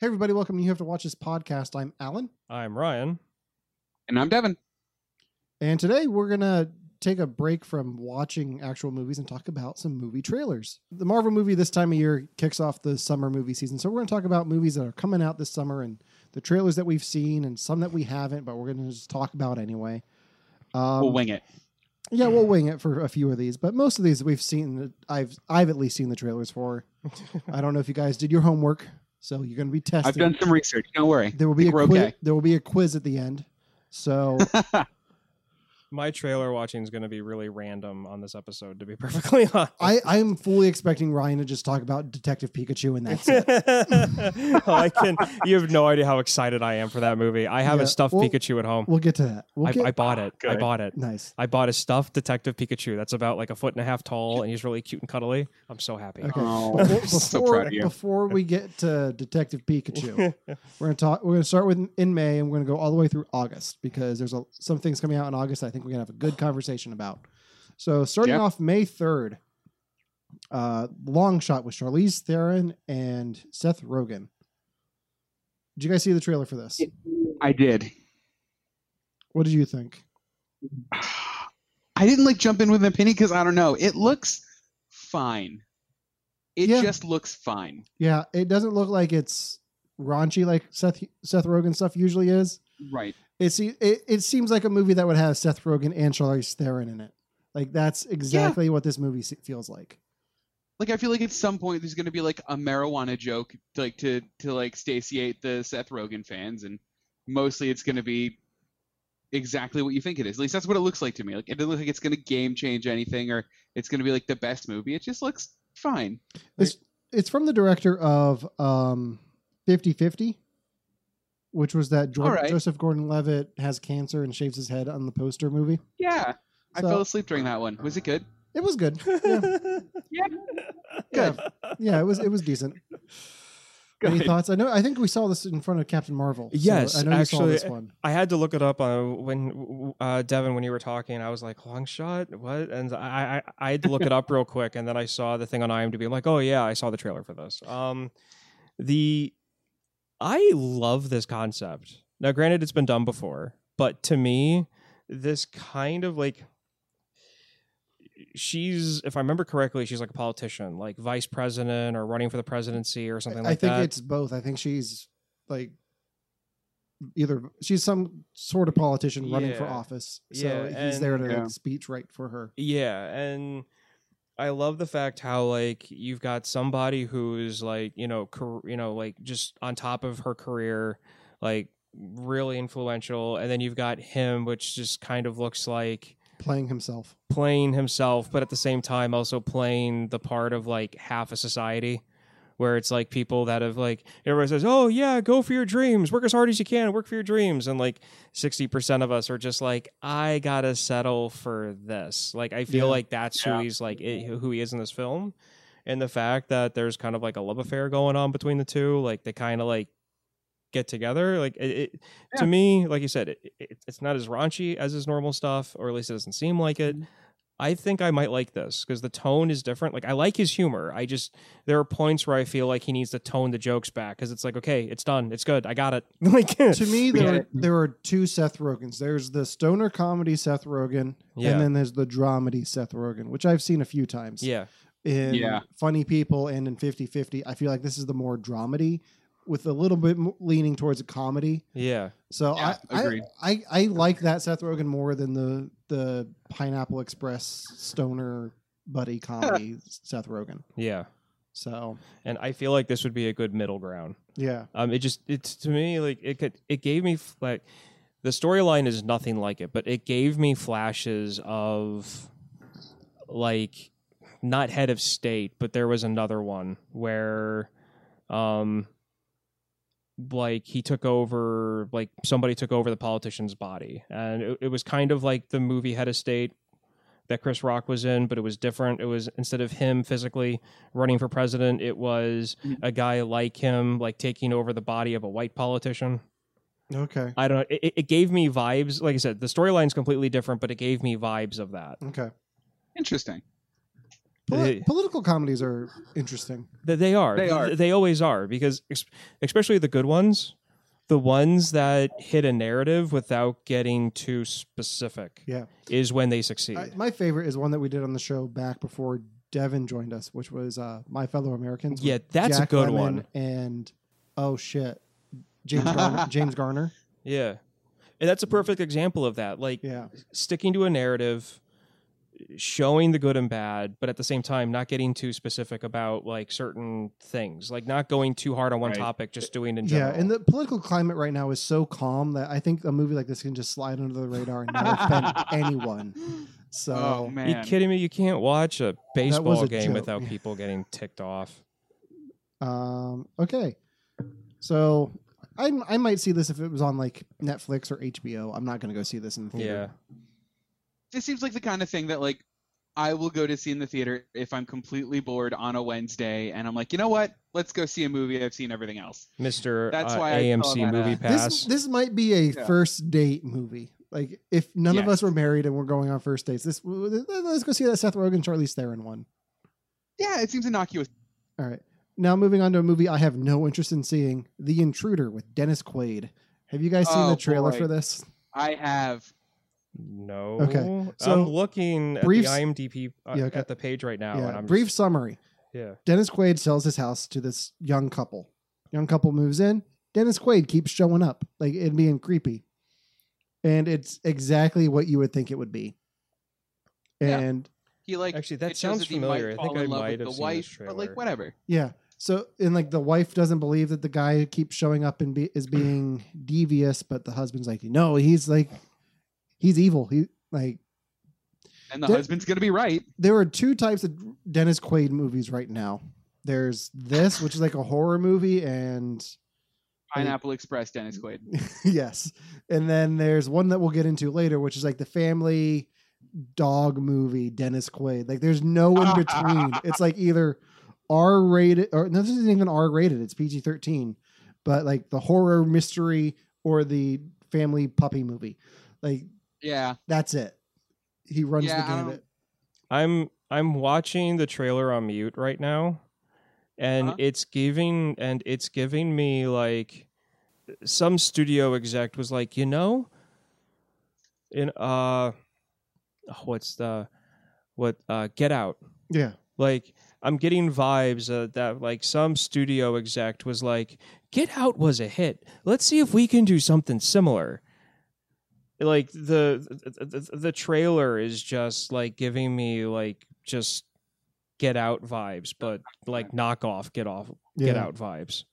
Hey, everybody, welcome. to You have to watch this podcast. I'm Allen. I'm Ryan. And I'm Devon. And today we're going to take a break from watching actual movies and talk about some movie trailers. The Marvel movie this time of year kicks off the summer movie season. So we're going to talk about movies that are coming out this summer and the trailers that we've seen and some that we haven't, but we're going to just talk about anyway. Um, we'll wing it. Yeah, we'll wing it for a few of these, but most of these we've seen. I've I've at least seen the trailers for. I don't know if you guys did your homework, so you're going to be tested. I've done some research. Don't worry. There will be a quiz. okay. There will be a quiz at the end. So My trailer watching is going to be really random on this episode, to be perfectly honest. I I'm fully expecting Ryan to just talk about Detective Pikachu and that's it. Oh, I can. You have no idea how excited I am for that movie. I have Yeah, a stuffed well, Pikachu at home. We'll get to that. We'll I, get, I bought it. I good. bought it. nice. I bought a stuffed Detective Pikachu. That's about like a foot and a half tall, and he's really cute and cuddly. I'm so happy. Okay. Oh, Before, I'm so before- proud of you. before we get to Detective Pikachu, we're gonna talk. We're gonna start with in May, and we're gonna go all the way through August because there's a, some things coming out in August. I think we're gonna have a good conversation about. So starting Yeah. off May third, uh, long shot with Charlize Theron and Seth Rogen. Did you guys see the trailer for this? I did. What did you think? I didn't like jump in with an opinion because I don't know. It looks fine. It Yeah. just looks fine. Yeah, it doesn't look like it's raunchy like Seth Seth Rogen stuff usually is. Right. It, se- it it seems like a movie that would have Seth Rogen and Charlize Theron in it. Like that's exactly what this movie feels like. Like I feel like at some point there's gonna be like a marijuana joke like to to like satiate the Seth Rogen fans, and mostly it's gonna be exactly what you think it is. At least that's what it looks like to me. Like it doesn't look like it's gonna game change anything or it's gonna be like the best movie. It just looks fine. It's it's from the director of um 50-50, which was that jo- All right. Joseph Gordon-Levitt has cancer and shaves his head on the poster movie. Yeah. I fell asleep during that one. Was it good? It was good. Yeah, Yeah. yeah, yeah. It was it was decent. Any thoughts? I know. I think we saw this in front of Captain Marvel. so Yes, I know you saw actually, this one. I had to look it up uh, when uh, Devon when you were talking. I was like, long shot, what? And I, I I had to look it up real quick, and then I saw the thing on IMDb. I'm like, oh yeah, I saw the trailer for this. Um, the I love this concept. Now, granted, it's been done before, but to me, this kind of like she's, if I remember correctly, she's like a politician, like vice president or running for the presidency or something I like think that. it's both. I think she's like either she's some sort of politician running for Yeah. office. So Yeah, he's there to and- Yeah. speech right for her. Yeah, and I love the fact how like you've got somebody who's like you know car- you know like just on top of her career, like really influential, and then you've got him, which just kind of looks like Playing himself. playing himself, but at the same time also playing the part of like half a society. Where it's like people that have like everybody says, "Oh yeah, go for your dreams, work as hard as you can, work for your dreams," and like sixty percent of us are just like, "I gotta settle for this." Like I feel Yeah. like that's Yeah. who he's like, it, who he is in this film, and the fact that there's kind of like a love affair going on between the two, like they kind of like get together. Like it, it Yeah. to me, like you said, it, it, it's not as raunchy as his normal stuff, or at least it doesn't seem like it. Mhm. I think I might like this because the tone is different. Like I like his humor. I just there are points where I feel like he needs to tone the jokes back because it's like okay, it's done, it's good, I got it. like to me, there get are, there are two Seth Rogens. There's the stoner comedy Seth Rogen, Yeah. and then there's the dramedy Seth Rogen, which I've seen a few times. yeah, In Yeah. Funny People and in 50-50. I feel like this is the more dramedy with a little bit leaning towards a comedy. yeah, So Yeah, I, I, agreed. I I like that Seth Rogen more than the the Pineapple Express stoner buddy comedy Seth Rogen. yeah. So And I feel like this would be a good middle ground. yeah, Um, it just it's to me like it could it gave me like the storyline is nothing like it, but it gave me flashes of like not head of state, but there was another one where um like he took over like somebody took over the politician's body. And it, it was kind of like the movie head of state that chris rock was in but it was different. It was instead of him physically running for president it was Mhm. a guy like him like taking over the body of a white politician. Okay, i don't know. It, it gave me vibes. Like i said the storyline's completely different but it gave me vibes of that. Okay. Interesting. Poli- political comedies are interesting. Th- They are. They are. They always are because, especially the good ones, the ones that hit a narrative without getting too specific, Yeah. is when they succeed. I, my favorite is one that we did on the show back before Devon joined us, which was uh, My Fellow Americans. yeah, that's Jack a good Lemmon one. And oh shit, James Garner. James Garner. Yeah, and that's a perfect example of that. Like Yeah. sticking to a narrative, showing the good and bad, but at the same time not getting too specific about like certain things, like not going too hard on one Right. topic, just doing in general. Yeah, general. and the political climate right now is so calm that I think a movie like this can just slide under the radar and not offend anyone. So oh Are man, you kidding me? You can't watch a baseball a game joke. without people getting ticked off. Um, okay. So I I might see this if it was on like Netflix or HBO. I'm not going to go see this in the Yeah. Theater. this seems like the kind of thing that like I will go to see in the theater if I'm completely bored on a Wednesday and I'm like, you know what? Let's go see a movie. I've seen everything else. Mr. That's uh, why I saw AMC that, Movie uh, Pass. This this might be a Yeah. first date movie. Like if none of us were married and we're going on first dates, this let's go see that Seth Rogen Charlize Theron one. Yeah, it seems innocuous. All right. Now moving on to a movie I have no interest in seeing, The Intruder with Dennis Quaid. Have you guys seen Oh, the trailer boy. for this? I have. No. Okay, so I'm looking at brief- the IMDb uh, Yeah, okay. at the page right now, and yeah. I'm Brief just- summary. yeah. Dennis Quaid sells his house to this young couple. Young couple moves in. Dennis Quaid keeps showing up, like it being creepy. And it's exactly what you would think it would be. Yeah. And He like Actually, that sounds familiar. might I think I in love might have the seen this wife, but like whatever. yeah, so and like the wife doesn't believe that the guy keeps showing up and be, is being devious, but the husband's like, no, he's like, he's evil. He like And the Did- husband's gonna be right. there are two types of Dennis Quaid movies right now. There's this, which is like a horror movie, and Pineapple Express, Dennis Quaid. yes. And then there's one that we'll get into later, which is like the family dog movie, Dennis Quaid. Like there's no in between. it's like either R rated or no, this isn't even R rated, it's PG 13. But like the horror mystery or the family puppy movie. Like Yeah. that's it. He runs Yeah, the I don't- I'm I'm watching the trailer on mute right now, and Uh-huh. it's giving and it's giving me like some studio exec was like, you know, in uh, what's the what uh, Get Out. Yeah. Like I'm getting vibes uh, that like some studio exec was like, Get Out was a hit. Let's see if we can do something similar. Like the the, the, the trailer is just like giving me like just Get Out vibes, but like knockoff Get Off Get Yeah. Out vibes.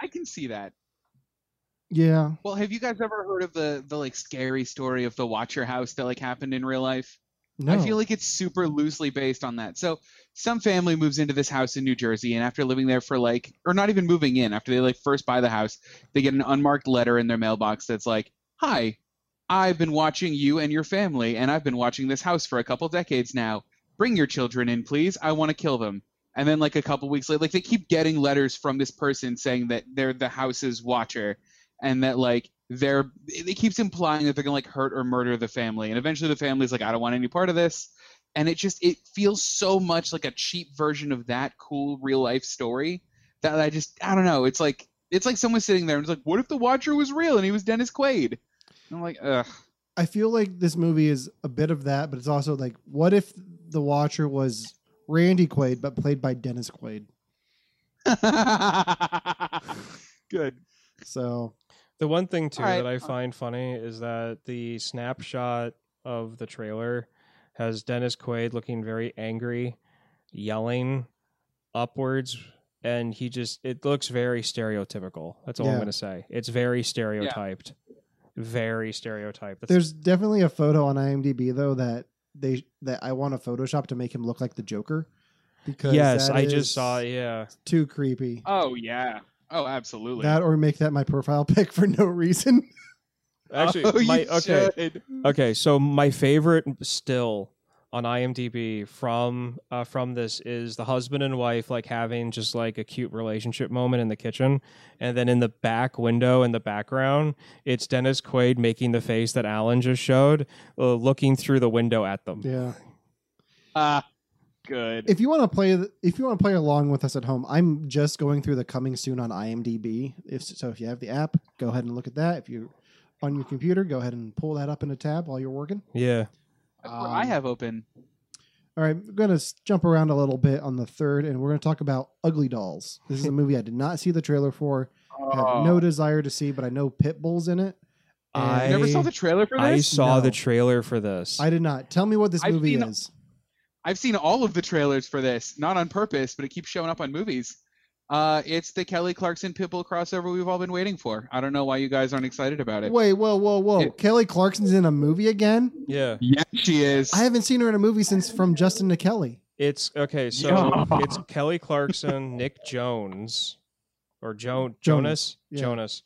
I can see that. Yeah. Well, have you guys ever heard of the the like scary story of the Watcher house that like happened in real life? No. I feel like it's super loosely based on that. So some family moves into this house in New Jersey, and after living there for like, or not even moving in, after they like first buy the house, they get an unmarked letter in their mailbox that's like, "Hi, I've been watching you and your family, and I've been watching this house for a couple decades now. Bring your children in, please. I want to kill them." And then like a couple weeks later, like they keep getting letters from this person saying that they're the house's watcher, and that like they're it keeps implying that they're gonna like hurt or murder the family and eventually the family's like i don't want any part of this and it just it feels so much like a cheap version of that cool real life story that i just i don't know it's like it's like someone sitting there and it's like what if the watcher was real and he was dennis quaid i'm like ugh I feel like this movie is a bit of that, but it's also like, what if the Watcher was Randy Quaid, but played by Dennis Quaid? good So The one thing too All right. that I find funny is that the snapshot of the trailer has Dennis Quaid looking very angry, yelling upwards, and he just it looks very stereotypical. That's all I'm going to say. It's very stereotyped. Very stereotyped. That's, there's definitely a photo on IMDb though that they that I want to Photoshop to make him look like the Joker. Because yes, I just saw. Yeah, too creepy. oh yeah oh absolutely That or make that my profile pic for no reason. actually, oh, my you okay. should. Okay, so my favorite still on IMDb from uh, from this is the husband and wife like having just like a cute relationship moment in the kitchen, and then in the back window in the background, it's Dennis Quaid making the face that Allen just showed, uh, looking through the window at them. yeah. uh, good. If you want to play, if you want to play along with us at home, I'm just going through the coming soon on IMDb. If so, if you have the app, go ahead and look at that. If you on your computer, go ahead and pull that up in a tab while you're working. Yeah. That's what I Um, have open. All right, we're going to jump around a little bit on the third, and we're going to talk about Ugly Dolls. This is a movie I did not see the trailer for. I have no desire to see, but I know Pitbull's in it. I- You never saw the trailer for this? I saw No. the trailer for this. I did not. Tell me what this I've movie seen- is. I've seen all of the trailers for this, not on purpose, but it keeps showing up on movies. Uh, it's the Kelly Clarkson Pitbull crossover we've all been waiting for. I don't know why you guys aren't excited about it. Wait, whoa, whoa, whoa! It- Kelly Clarkson's in a movie again. yeah. Yeah, she is. I haven't seen her in a movie since From Justin to Kelly. It's okay. So Yeah. it's Kelly Clarkson, Nick Jones, or jo- Jonas, Jonas. yeah. Jonas.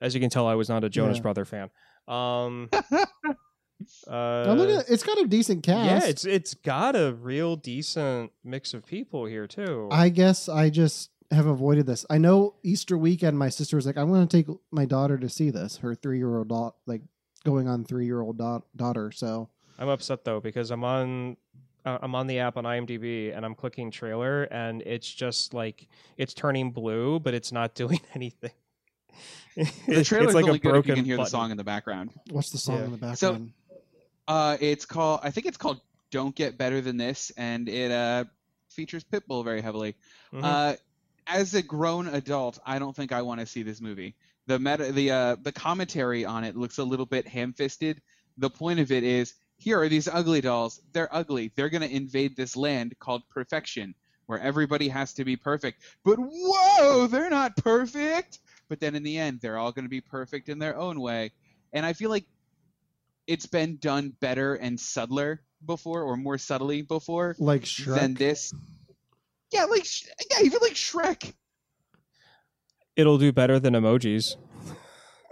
As you can tell, I was not a Jonas Yeah. Brother fan. Um, uh, look at it's got a decent cast. yeah, it's it's got a real decent mix of people here too. I guess I just have avoided this. I know Easter weekend, my sister was like, "I'm going to take my daughter to see this." Her three year old daughter, like going on three year old da- daughter. So I'm upset though because I'm on uh, I'm on the app on IMDb and I'm clicking trailer and it's just like it's turning blue, but it's not doing anything. the trailer's it's like only a good if you broken can hear the song in the background. what's the song Yeah. in the So- background? Uh, it's called. I think it's called "Don't Get Better Than This," and it uh, features Pitbull very heavily. Mhm. Uh, as a grown adult, I don't think I want to see this movie. The meta, the uh, the commentary on it looks a little bit ham-fisted. The point of it is, here are these ugly dolls. They're ugly. They're gonna invade this land called perfection, where everybody has to be perfect. But whoa, they're not perfect. But then in the end, they're all gonna be perfect in their own way. And I feel like it's been done better and subtler before, or more subtly before like Shrek. than this. Yeah, like yeah, even like Shrek. It'll do better than emojis.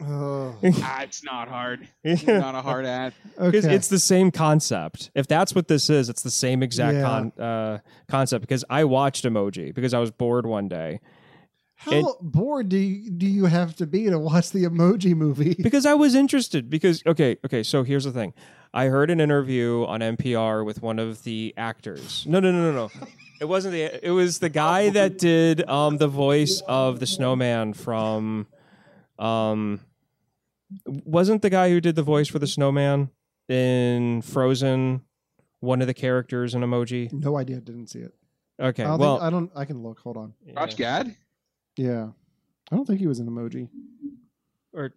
Oh, ah, it's not hard. It's not a hard ass. Because okay. it's the same concept. If that's what this is, it's the same exact Yeah. con- uh, concept. Because I watched Emoji because I was bored one day. How it- bored do you, do you have to be to watch the Emoji Movie? because I was interested. Because okay, okay. So here's the thing. I heard an interview on NPR with one of the actors. No, no, no, no, no. It wasn't the. It was the guy that did um, the voice of the snowman from. Um, wasn't the guy who did the voice for the snowman in Frozen one of the characters in Emoji? No idea. Didn't see it. Okay, I don't well, think, I don't. I can look. Hold on. Josh Gad. Yeah, I don't think he was an emoji. or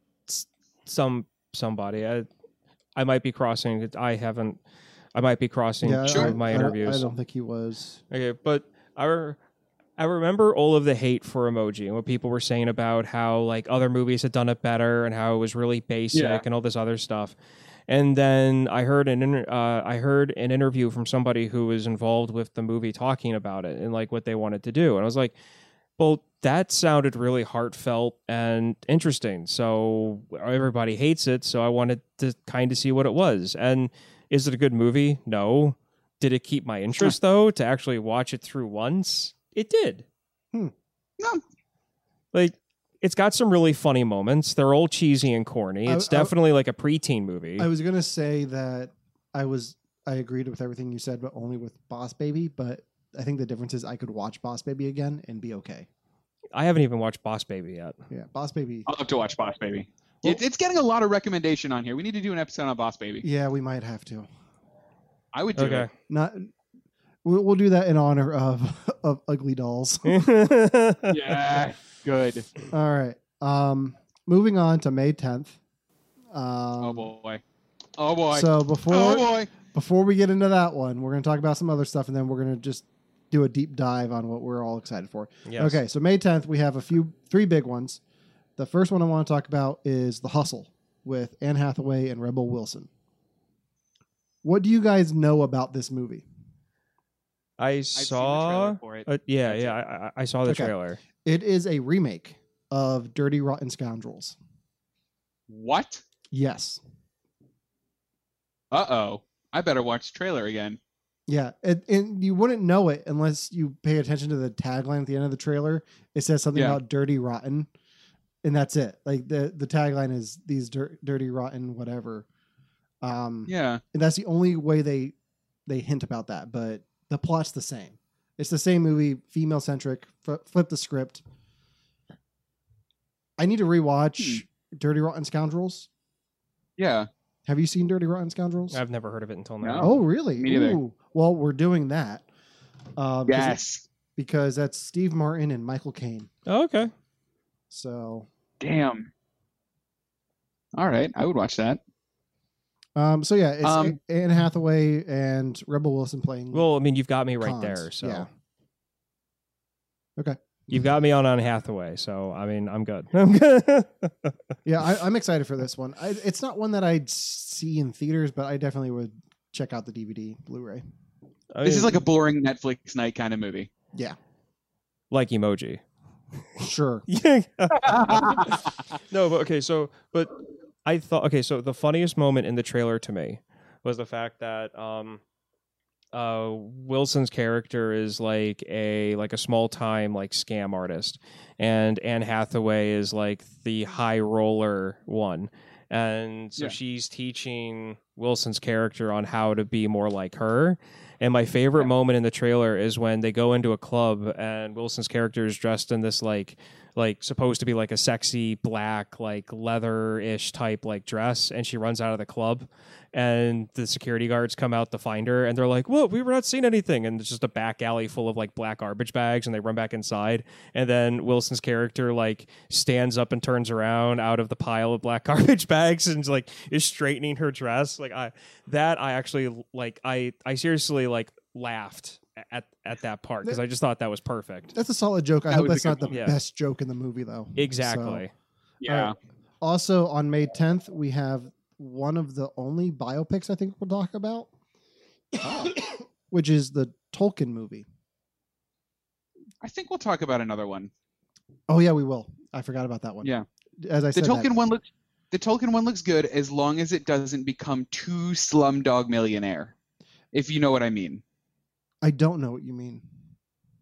some somebody. I, I might be crossing. I haven't. I might be crossing Yeah, some I, of my I don't- interviews. I don't think he was. Okay, but I, I remember all of the hate for emoji and what people were saying about how like other movies had done it better and how it was really basic Yeah. and all this other stuff. And then I heard an inter- uh, I heard an interview from somebody who was involved with the movie talking about it and like what they wanted to do. And I was like, well, that sounded really heartfelt and interesting. So everybody hates it, so I wanted to kind of see what it was. And is it a good movie? No. Did it keep my interest though to actually watch it through once? It did. Hmm. No. Like it's got some really funny moments. They're all cheesy and corny. It's I- definitely like a preteen movie. I was gonna say that I was. I agreed with everything you said, but only with Boss Baby. But I think the difference is I could watch Boss Baby again and be okay. I haven't even watched Boss Baby yet. Yeah, Boss Baby. I'll have to watch Boss Baby. Well- it, it's getting a lot of recommendation on here. We need to do an episode on Boss Baby. Yeah, we might have to. I would do Okay. it. Not. We'll, we'll do that in honor of of Ugly Dolls. Yeah, good. All right. Um, moving on to May tenth. Um, Oh boy. Oh boy. So before oh boy. before we get into that one, we're going to talk about some other stuff, and then we're going to just do a deep dive on what we're all excited for. Yes. Okay, so May 10th, we have a few, three big ones. The first one I want to talk about is The Hustle with Anne Hathaway and Rebel Wilson. What do you guys know about this movie? I I've seen the saw. for it. uh, yeah, That's yeah, I, I- I saw the Okay. trailer. It is a remake of Dirty Rotten Scoundrels. What? Yes. Uh oh. I better watch the trailer again. Yeah, and, and you wouldn't know it unless you pay attention to the tagline at the end of the trailer. It says something Yeah. about dirty rotten, and that's it. Like the the tagline is these dir- dirty rotten whatever. Um, Yeah. and that's the only way they they hint about that. But the plot's the same. It's the same movie, female centric. F- flip the script. I need to rewatch Dirty Rotten Scoundrels. Yeah. Have you seen Dirty Rotten Scoundrels? I've never heard of it until now. No. Oh, really? Me neither. Ooh. Well, we're doing that. Um, 'cause it- Yes. because that's Steve Martin and Michael Caine. Oh, okay. So, Damn. All right, I would watch that. um, so yeah, it's Um, Anne Hathaway and Rebel Wilson playing. Well, I mean, you've got me right Cons, there. So yeah. Okay. You've got me on on Hathaway, so I mean, I'm good. I'm good. yeah, I, I'm excited for this one. I, it's not one that I'd see in theaters, but I definitely would check out the DVD, Blu-ray. I This is like a boring Netflix night kind of movie. Yeah, like emoji. sure. Yeah. no, but okay, so but I thought okay, so the funniest moment in the trailer to me was the fact that um uh Wilson's character is like a like a small time like scam artist and Anne Hathaway is like the high roller one. And so Yeah. she's teaching Wilson's character on how to be more like her. And my favorite Yeah. moment in the trailer is when they go into a club and Wilson's character is dressed in this like like supposed to be like a sexy black like leather-ish type like dress and she runs out of the club and the security guards come out to find her and they're like whoa we were not seeing anything and it's just a back alley full of like black garbage bags and they run back inside and then wilson's character like stands up and turns around out of the pile of black garbage bags and like is straightening her dress. Like i that i actually like i i seriously like laughed at at that part because i just thought that was perfect That's a solid joke. I That hope that's not good the. Yeah. best joke in the movie, though. exactly Yeah. Also, on May 10th, we have one of the only biopics I think we'll talk about, which is the Tolkien movie. I think we'll talk about another one. Oh yeah, we will. I forgot about that one. Yeah. As I The said, Tolkien that, one looks the Tolkien one looks good as long as it doesn't become too Slumdog Millionaire. If you know what I mean. I don't know what you mean.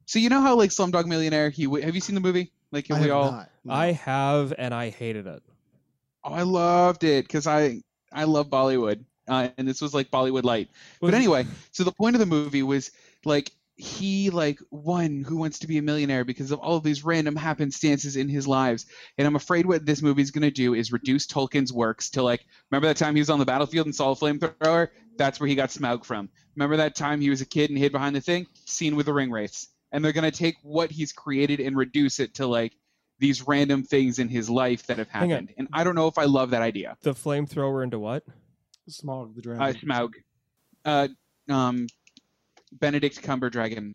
So you know how like Slumdog Millionaire he w- have you seen the movie? Like I we have all not. no. I have, and I hated it. Oh, I loved it because I I love Bollywood, uh, and this was like Bollywood light. But anyway, so the point of the movie was like he like won Who Wants to Be a Millionaire because of all of these random happenstances in his lives. And I'm afraid what this movie is going to do is reduce Tolkien's works to like remember that time he was on the battlefield and saw a flamethrower? That's where he got Smaug from. Remember that time he was a kid and hid behind the thing? Scene with the ring wraiths. And they're going to take what he's created and reduce it to like these random things in his life that have happened. And I don't know if I love that idea. the flamethrower into what? Smaug the Uh, Dragon. Smaug. Uh, um, Benedict Cumberdragon.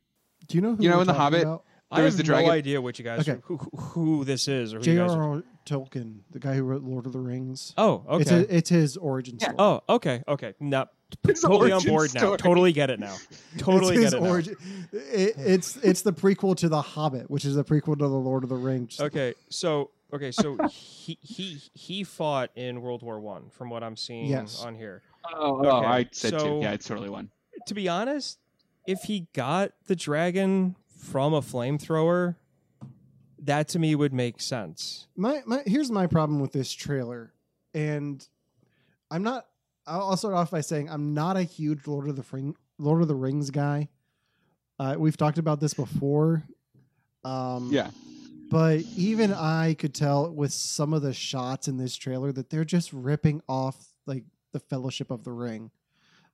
Do you know who you know in The Hobbit, about? I There have was the no idea what you guys Okay. who, who, who this is or who you guys are. J.R.R. Tolkien, the guy who wrote Lord of the Rings. Oh, okay. It's, a, it's his origin Yeah. story. oh, okay, okay. Now, His totally on origin board now. Totally get it now. Totally it's get his it now. It, it's it's the prequel to The Hobbit, which is the prequel to the Lord of the Rings. Okay, so okay, so he he he fought in World War One, from what I'm seeing Yes. on here. Oh, oh Okay, I said so- two. Yeah, it's totally one. To be honest, if he got the dragon from a flamethrower, that to me would make sense. my my here's my problem with this trailer, and I'm not. I'll I'll start off by saying I'm not a huge Lord of the Ring, Lord of the Rings guy. Uh, we've talked about this before. Um, Yeah. but even I could tell with some of the shots in this trailer that they're just ripping off like the Fellowship of the Ring,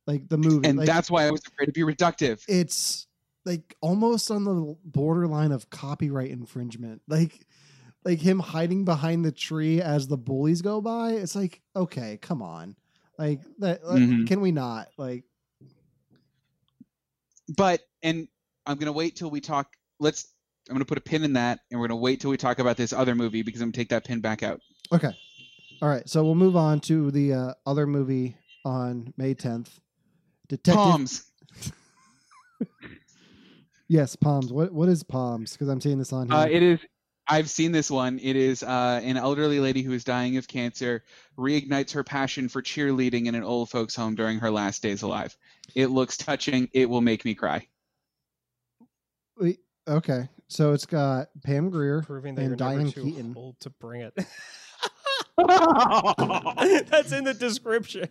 like the movie. And like, that's why I was afraid to be reductive. it's like almost on the borderline of copyright infringement. Like like him hiding behind the tree as the bullies go by. It's like, okay, come on. Like that like, Mhm. can we not? Like But and I'm gonna wait till we talk. Let's. I'm gonna put a pin in that, and we're gonna wait till we talk about this other movie because I'm gonna take that pin back out. okay. All right, so we'll move on to the uh, other movie on May 10th. Detective Poms. Yes, Poms. What what is Poms? Because I'm seeing this on here. Uh, it is. I've seen this one. It is uh, an elderly lady who is dying of cancer reignites her passion for cheerleading in an old folks' home during her last days alive. It looks touching. It will make me cry. Wait, okay. So it's got Pam Grier Proving that and you're Diane never too Keaton. old to bring it. That's in the description.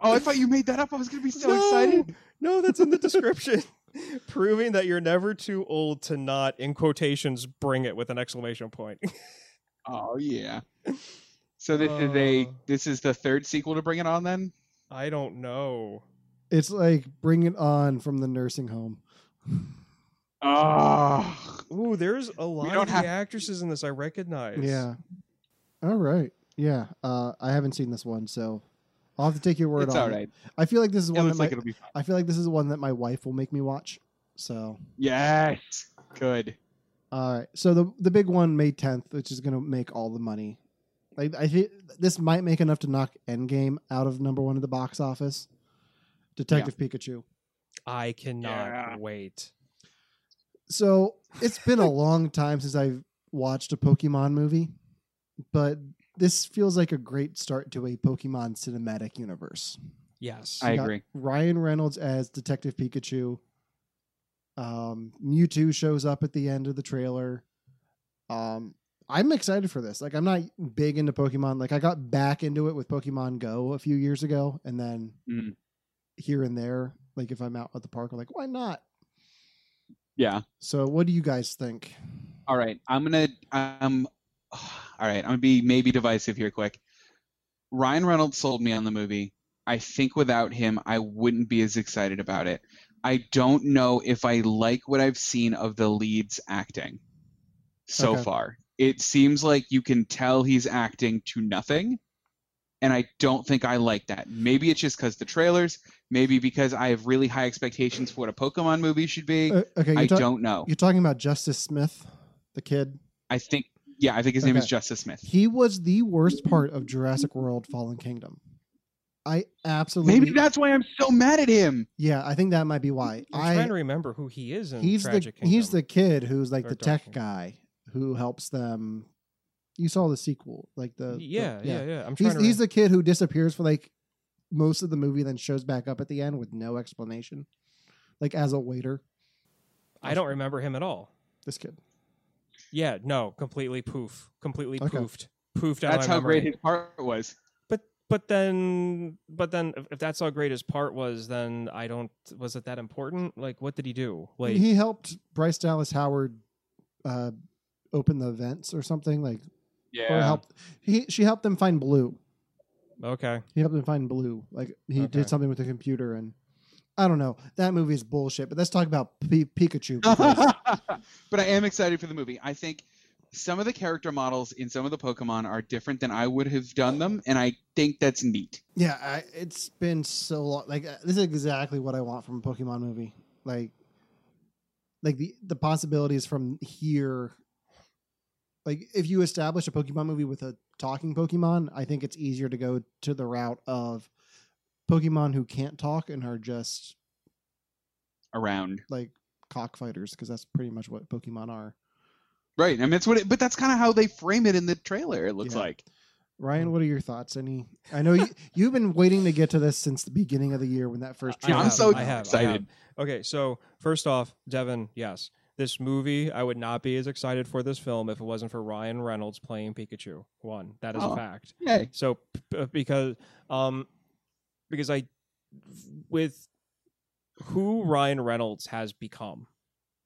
Oh, I thought you made that up. I was gonna be so No. excited. No, that's in the description. Proving that you're never too old to not, in quotations, bring it with an exclamation point. Oh yeah. So this is a Uh. this is the third sequel to Bring It On then. I don't know. It's like bring it on from the nursing home. Oh, Ooh, there's a lot don't of the actresses in this I recognize. Yeah. All right. Yeah. Uh, I haven't seen this one, so I'll have to take your word it's on all it. I feel like this is It one that looks my, like it'll be fun. I feel like this is one that my wife will make me watch. So Yes, good. All right. So the the big one, May tenth, which is going to make all the money. Like I think this might make enough to knock Endgame out of number one at the box office. Detective Pikachu. I cannot Yeah. wait. So it's been a long time since I've watched a Pokemon movie, but this feels like a great start to a Pokemon cinematic universe. Yes. I got agree. Ryan Reynolds as Detective Pikachu. Um, Mewtwo shows up at the end of the trailer. Um, I'm excited for this. Like, I'm not big into Pokemon. Like, I got back into it with Pokemon Go a few years ago, and then Mm. here and there, like if I'm out at the park, I'm like, why not? Yeah. So, what do you guys think? All right. I'm gonna. Um. All right. I'm gonna be maybe divisive here, quick. Ryan Reynolds sold me on the movie. I think without him, I wouldn't be as excited about it. I don't know if I like what I've seen of the lead's acting so Okay. far. It seems like you can tell he's acting to nothing, and I don't think I like that. Maybe it's just because the trailers. Maybe because I have really high expectations for what a Pokemon movie should be. Uh, okay, I talk- don't know. you're talking about Justice Smith, the kid. I think. Yeah, I think his name is Justice Smith. He was the worst part of Jurassic World: Fallen Kingdom. I absolutely Maybe that's why I'm so mad at him. yeah. I think that might be why. I'm I trying to remember who he is in he's the Tragic he's the kid who's like Or the tech Kingdom. guy who helps them. You saw the sequel, like the the- yeah, yeah, yeah, I'm trying He's to. he's the kid who disappears for like most of the movie, then shows back up at the end with no explanation, like as a waiter. I don't remember him at all. This kid. Yeah, no, completely poof, completely Okay. poofed, poofed out That's of my how memory. great his part was. But but then but then if, if that's how great his part was, then I don't. Was it that important? Like, what did he do? Like, he helped Bryce Dallas Howard uh, open the vents or something like, Yeah. or Yeah. helped. He she helped them find blue. okay, He helped them find blue. Like he Okay. did something with the computer and. I don't know. That movie is bullshit. But let's talk about P- Pikachu. but I am excited for the movie. I think some of the character models in some of the Pokemon are different than I would have done them, and I think that's neat. Yeah, I, it's been so long. Like uh, this is exactly what I want from a Pokemon movie. Like, like the the possibilities from here. Like, if you establish a Pokemon movie with a talking Pokemon, I think it's easier to go to the route of Pokemon who can't talk and are just Around, like cockfighters, because that's pretty much what Pokemon are. right? I mean, it's what. It, but that's kind of how they frame it in the trailer. It looks Yeah. like. Ryan, what are your thoughts? Any? I know you you've been waiting to get to this since the beginning of the year when that first. I Yeah, I'm have, so I out. have, I excited. have. Okay, so first off, Devon, yes, this movie I would not be as excited for this film if it wasn't for Ryan Reynolds playing Pikachu. One, that is Oh. a fact. Yay. So p- p- because um because I with who Ryan Reynolds has become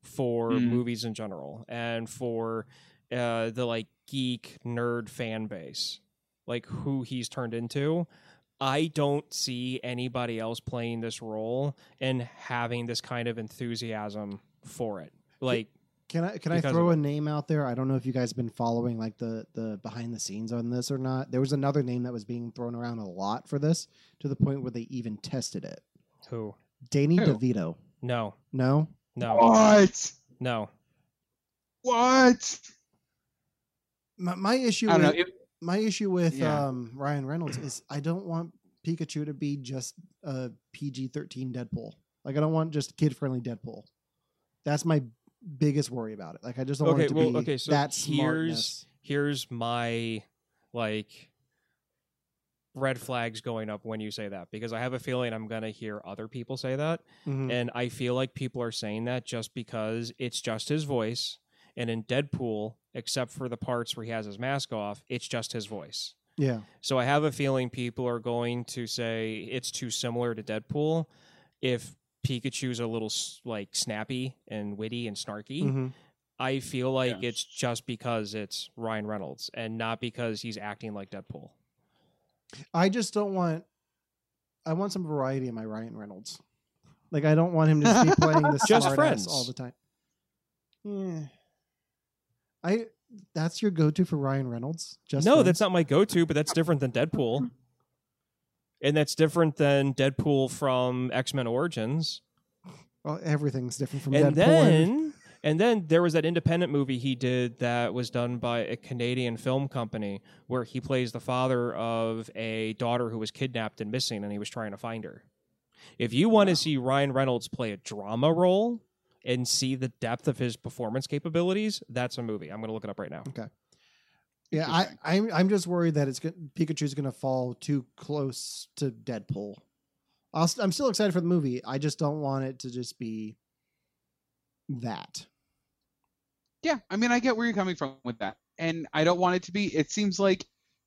for Mm. movies in general and for uh the like geek nerd fan base like who he's turned into I don't see anybody else playing this role and having this kind of enthusiasm for it like Can I can I throw of a name out there? I don't know if you guys have been following like the the behind the scenes on this or not. There was another name that was being thrown around a lot for this to the point where they even tested it. who Danny Who? DeVito. no No, no What? no What? my, my issue. I don't know. with, It, my issue with Yeah. um, Ryan Reynolds is I don't want Pikachu to be just a PG thirteen Deadpool. Like I don't want just kid friendly Deadpool. That's my biggest worry about it. Like I just don't want it to well, be okay, so that here's- smartness. here's my like red flags going up when you say that because I have a feeling I'm going to hear other people say that Mhm. and I feel like people are saying that just because it's just his voice and in Deadpool except for the parts where he has his mask off it's just his voice. Yeah. So I have a feeling people are going to say it's too similar to Deadpool if Pikachu's a little like snappy and witty and snarky. Mhm. I feel like Yeah. it's just because it's Ryan Reynolds and not because he's acting like Deadpool. I just don't want. I want some variety in my Ryan Reynolds. Like I don't want him to just be playing the Just friends. all the time. Yeah. I. That's your go-to for Ryan Reynolds. Just no, friends? that's not my go-to, but that's different than Deadpool. And that's different than Deadpool from X-Men Origins. Well, everything's different from and Deadpool. then and then there was that independent movie he did that was done by a Canadian film company where he plays the father of a daughter who was kidnapped and missing and he was trying to find her. If you want to see Ryan Reynolds play a drama role and see the depth of his performance capabilities, that's a movie. I'm going to look it up right now. Yeah, I, I'm I'm just worried that it's go- Pikachu's going to fall too close to Deadpool. I'll, I'm still excited for the movie. I just don't want it to just be that. Yeah, I mean, I get where you're coming from with that, and I don't want it to be. It seems like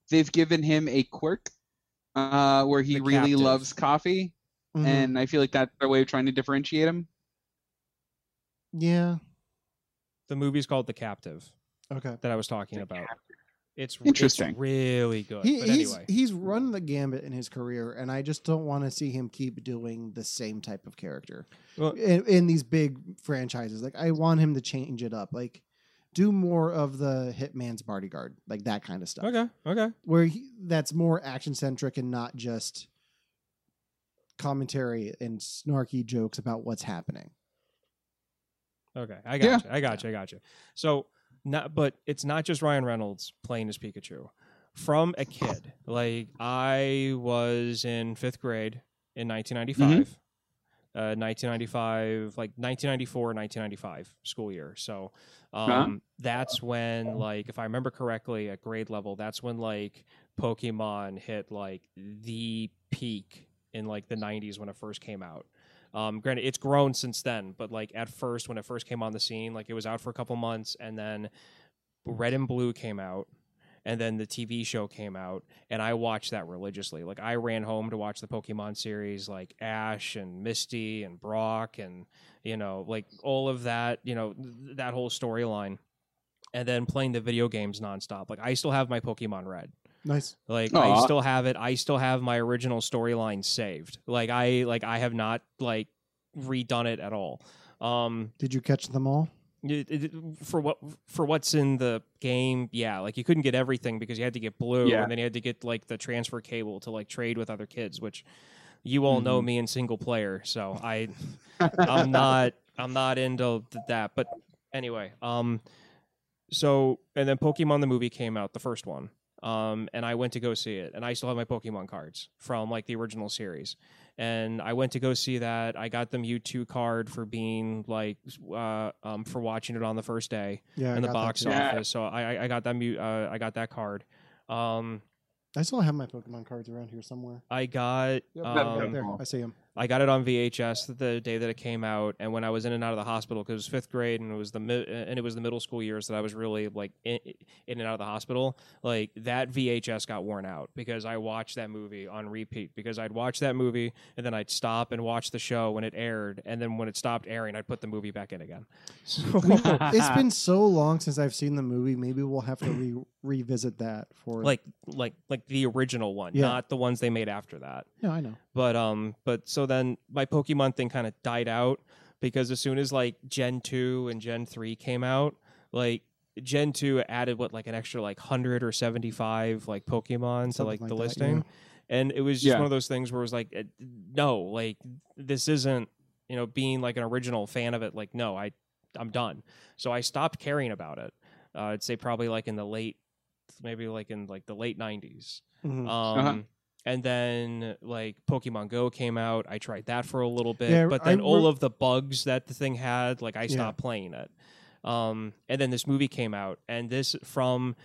they've given him a quirk, uh, where he really loves coffee, Mhm. and I feel like that's their way of trying to differentiate him. yeah, The movie's called The Captive okay. that I was talking about. It's Interesting. It's really good. He, but he's anyway, he's run the gambit in his career, and I just don't want to see him keep doing the same type of character Well- in, in these big franchises. Like I want him to change it up, like do more of the Hitman's bodyguard, like that kind of stuff. okay, okay. where he, that's more action centric and not just commentary and snarky jokes about what's happening. Okay, I Yeah. got you. I got you. I got you. So, not, but it's not just Ryan Reynolds playing as Pikachu. From a kid, like I was in fifth grade in 1995, uh, 1995, like 1994, 1995 school year. So, um, Uh-huh. that's when, like, if I remember correctly, at grade level, that's when like Pokemon hit like the peak in like the 90s when it first came out. Um, granted, it's grown since then, but like at first, when it first came on the scene, like it was out for a couple months, and then Red and Blue came out, and then the TV show came out, and I watched that religiously. Like I ran home to watch the Pokemon series, like Ash and Misty and Brock, and you know, like all of that, you know, th- that whole storyline, and then playing the video games nonstop. Like I still have my Pokemon Red. Nice. Like Aw. I still have it. I still have my original storyline saved. Like I like I have not like redone it at all. Um Did you catch them all? it- it- for what for what's in the game, yeah, like you couldn't get everything because you had to get blue Yeah. and then you had to get like the transfer cable to like trade with other kids, which you all know Mhm. me in single player, so I I'm not I'm not into that. But anyway, um, so and then Pokemon the movie came out, the first one. Um, and I went to go see it, and I still have my Pokemon cards from like the original series. And I went to go see that. I got the Mewtwo card for being like, uh, um, for watching it on the first day Yeah, I in the box too. Yeah. office. So I, I- I got that Mew, uh, I got that card. Um, I still have my Pokemon cards around here somewhere. I got, Yep, um, right there. I see them. I got it on VHS the day that it came out, and when I was in and out of the hospital because it was fifth grade and it was the mi- and it was the middle school years that I was really like in, in and out of the hospital. Like that VHS got worn out because I watched that movie on repeat because I'd watch that movie and then I'd stop and watch the show when it aired, and then when it stopped airing, I'd put the movie back in again. So it's been so long since I've seen the movie. Maybe we'll have to re- revisit that for like like like the original one, Yeah. not the ones they made after that. Yeah, I know. But um, but so then my Pokemon thing kind of died out because as soon as like Gen two and Gen three came out, like Gen two added what like an extra like hundred or seventy five like Pokemon to Something like like the that, listing, yeah. and it was just Yeah. one of those things where it was like, uh, no, like this isn't you know being like an original fan of it. Like no, I I'm done. So I stopped caring about it. Uh, I'd say probably like in the late, maybe like in like the late nineties. Mhm. Um, Uh-huh. And then like Pokemon Go came out. I tried that for a little bit, Yeah, but then I all of the bugs that the thing had, like I Yeah. stopped playing it. Um, and then this movie came out, and this from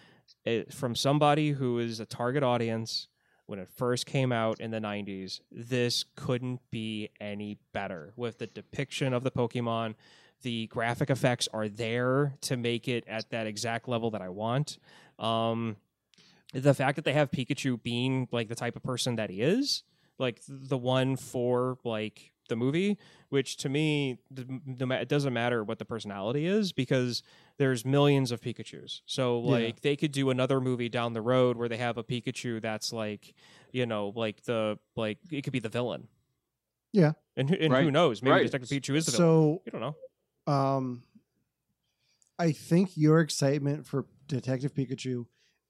it, from somebody who is a target audience when it first came out in the 90s. This couldn't be any better with the depiction of the Pokemon. The graphic effects are there to make it at that exact level that I want. Um, the fact that they have Pikachu being like the type of person that he is, like the one for like the movie, which to me, the, the, it doesn't matter what the personality is because there's millions of Pikachu's. So Yeah. like they could do another movie down the road where they have a Pikachu that's like, you know, like the like it could be the villain. Yeah. and, who- and who knows? Maybe Right. Detective Pikachu is the villain. So You don't know. um I think your excitement for Detective Pikachu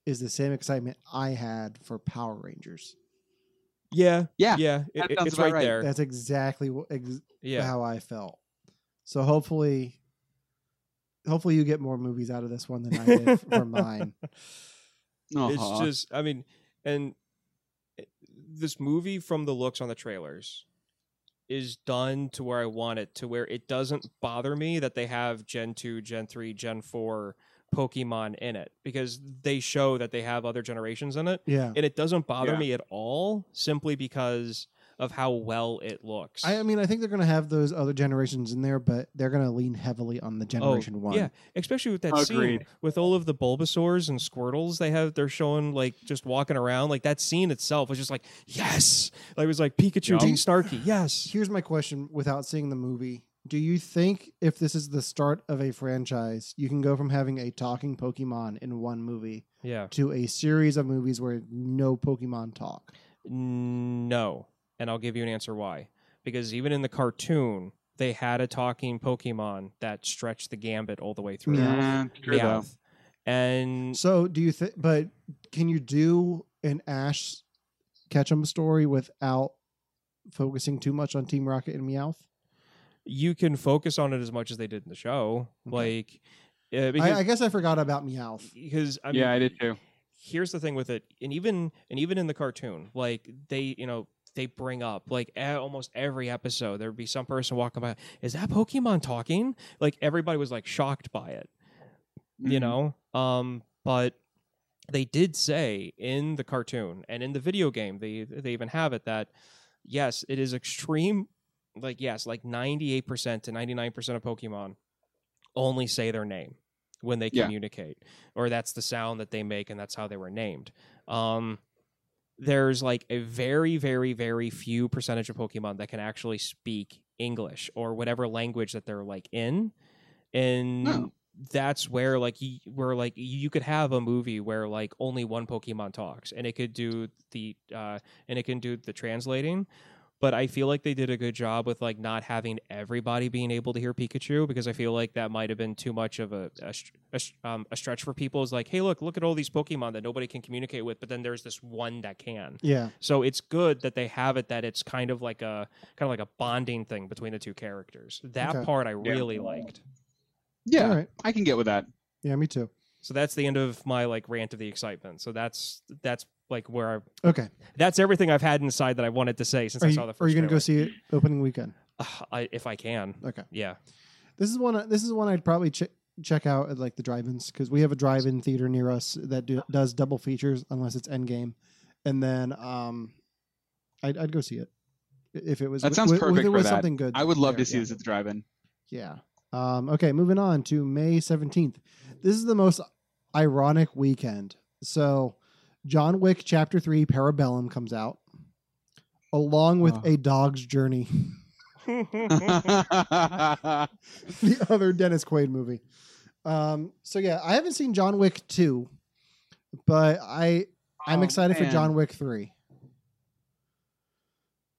is the same excitement I had for Power Rangers. Yeah, Yeah, yeah, it- it- it's right right. there. That's exactly what, ex- yeah, how I felt. So hopefully hopefully you get more movies out of this one than I did for mine. It's just, I mean, and eh, this movie from the looks on the trailers is done to where I want it, to where it doesn't bother me that they have Gen 2, Gen 3, Gen 4 Pokemon in it because they show that they have other generations in it. Yeah. And it doesn't bother Yeah. me at all simply because of how well it looks. I, I mean, I think they're going to have those other generations in there, but they're going to lean heavily on the oh, generation one. Oh, Yeah, especially with that scene with all of the Bulbasaurs and Squirtles they have. They're showing like just walking around. Like that scene itself was just like yes. Like it was like Pikachu Yeah. being snarky. Yes. Here's my question without seeing the movie. Do you think if this is the start of a franchise, you can go from having a talking Pokemon in one movie Yeah. to a series of movies where no Pokemon talk? No, and I'll give you an answer why. Because even in the cartoon, they had a talking Pokemon that stretched the gambit all the way through. Mm, yeah, true though. Meowth. And So, do you think, but can you do an Ash Ketchum story without focusing too much on Team Rocket and Meowth? You can focus on it as much as they did in the show. Okay. Like, uh, because, I, I guess I forgot about Meowth. because I mean, yeah, I did too. here's the thing with it and even and even in the cartoon like they you know they bring up like almost every episode there would be some person walking by is that pokemon talking like everybody was like shocked by it you Mhm. know um but they did say in the cartoon and in the video game they they even have it that yes it is extreme like yes like 98% to 99% of pokemon only say their name when they Yeah. communicate or that's the sound that they make and that's how they were named um there's like a very very very few percentage of pokemon that can actually speak english or whatever language that they're like in and Oh. that's where like you, where like you could have a movie where like only one pokemon talks and it could do the uh and it can do the translating but I feel like they did a good job with like not having everybody being able to hear Pikachu because I feel like that might have been too much of a a, a, um, a stretch for people. Is like, hey, look, look at all these Pokemon that nobody can communicate with, but then there's this one that can. Yeah. So it's good that they have it that it's kind of like a kind of like a bonding thing between the two characters. That Okay. part I really liked. Yeah, All right. I can get with that. Yeah, me too. So that's the end of my like rant of the excitement. So that's that's like where I, Okay. that's everything I've had inside that I wanted to say since Are I you, saw the first. are you going to go trailer. see it opening weekend? Ugh, I, if I can, Okay. yeah. This is one. This is one I'd probably ch- check out at like the drive-ins because we have a drive-in theater near us that do, does double features unless it's Endgame, and then um, I'd, I'd go see it if it was. That with- sounds with- perfect if it for was that. something good. I would love there, to see yeah. this at the drive-in. Yeah. Um, okay, moving on to May 17th. This is the most ironic weekend. So, John Wick Chapter 3 Parabellum comes out along with Oh. A Dog's Journey, the other Dennis Quaid movie. Um, so yeah, I haven't seen John Wick 2, but I I'm Oh, excited for. John Wick 3.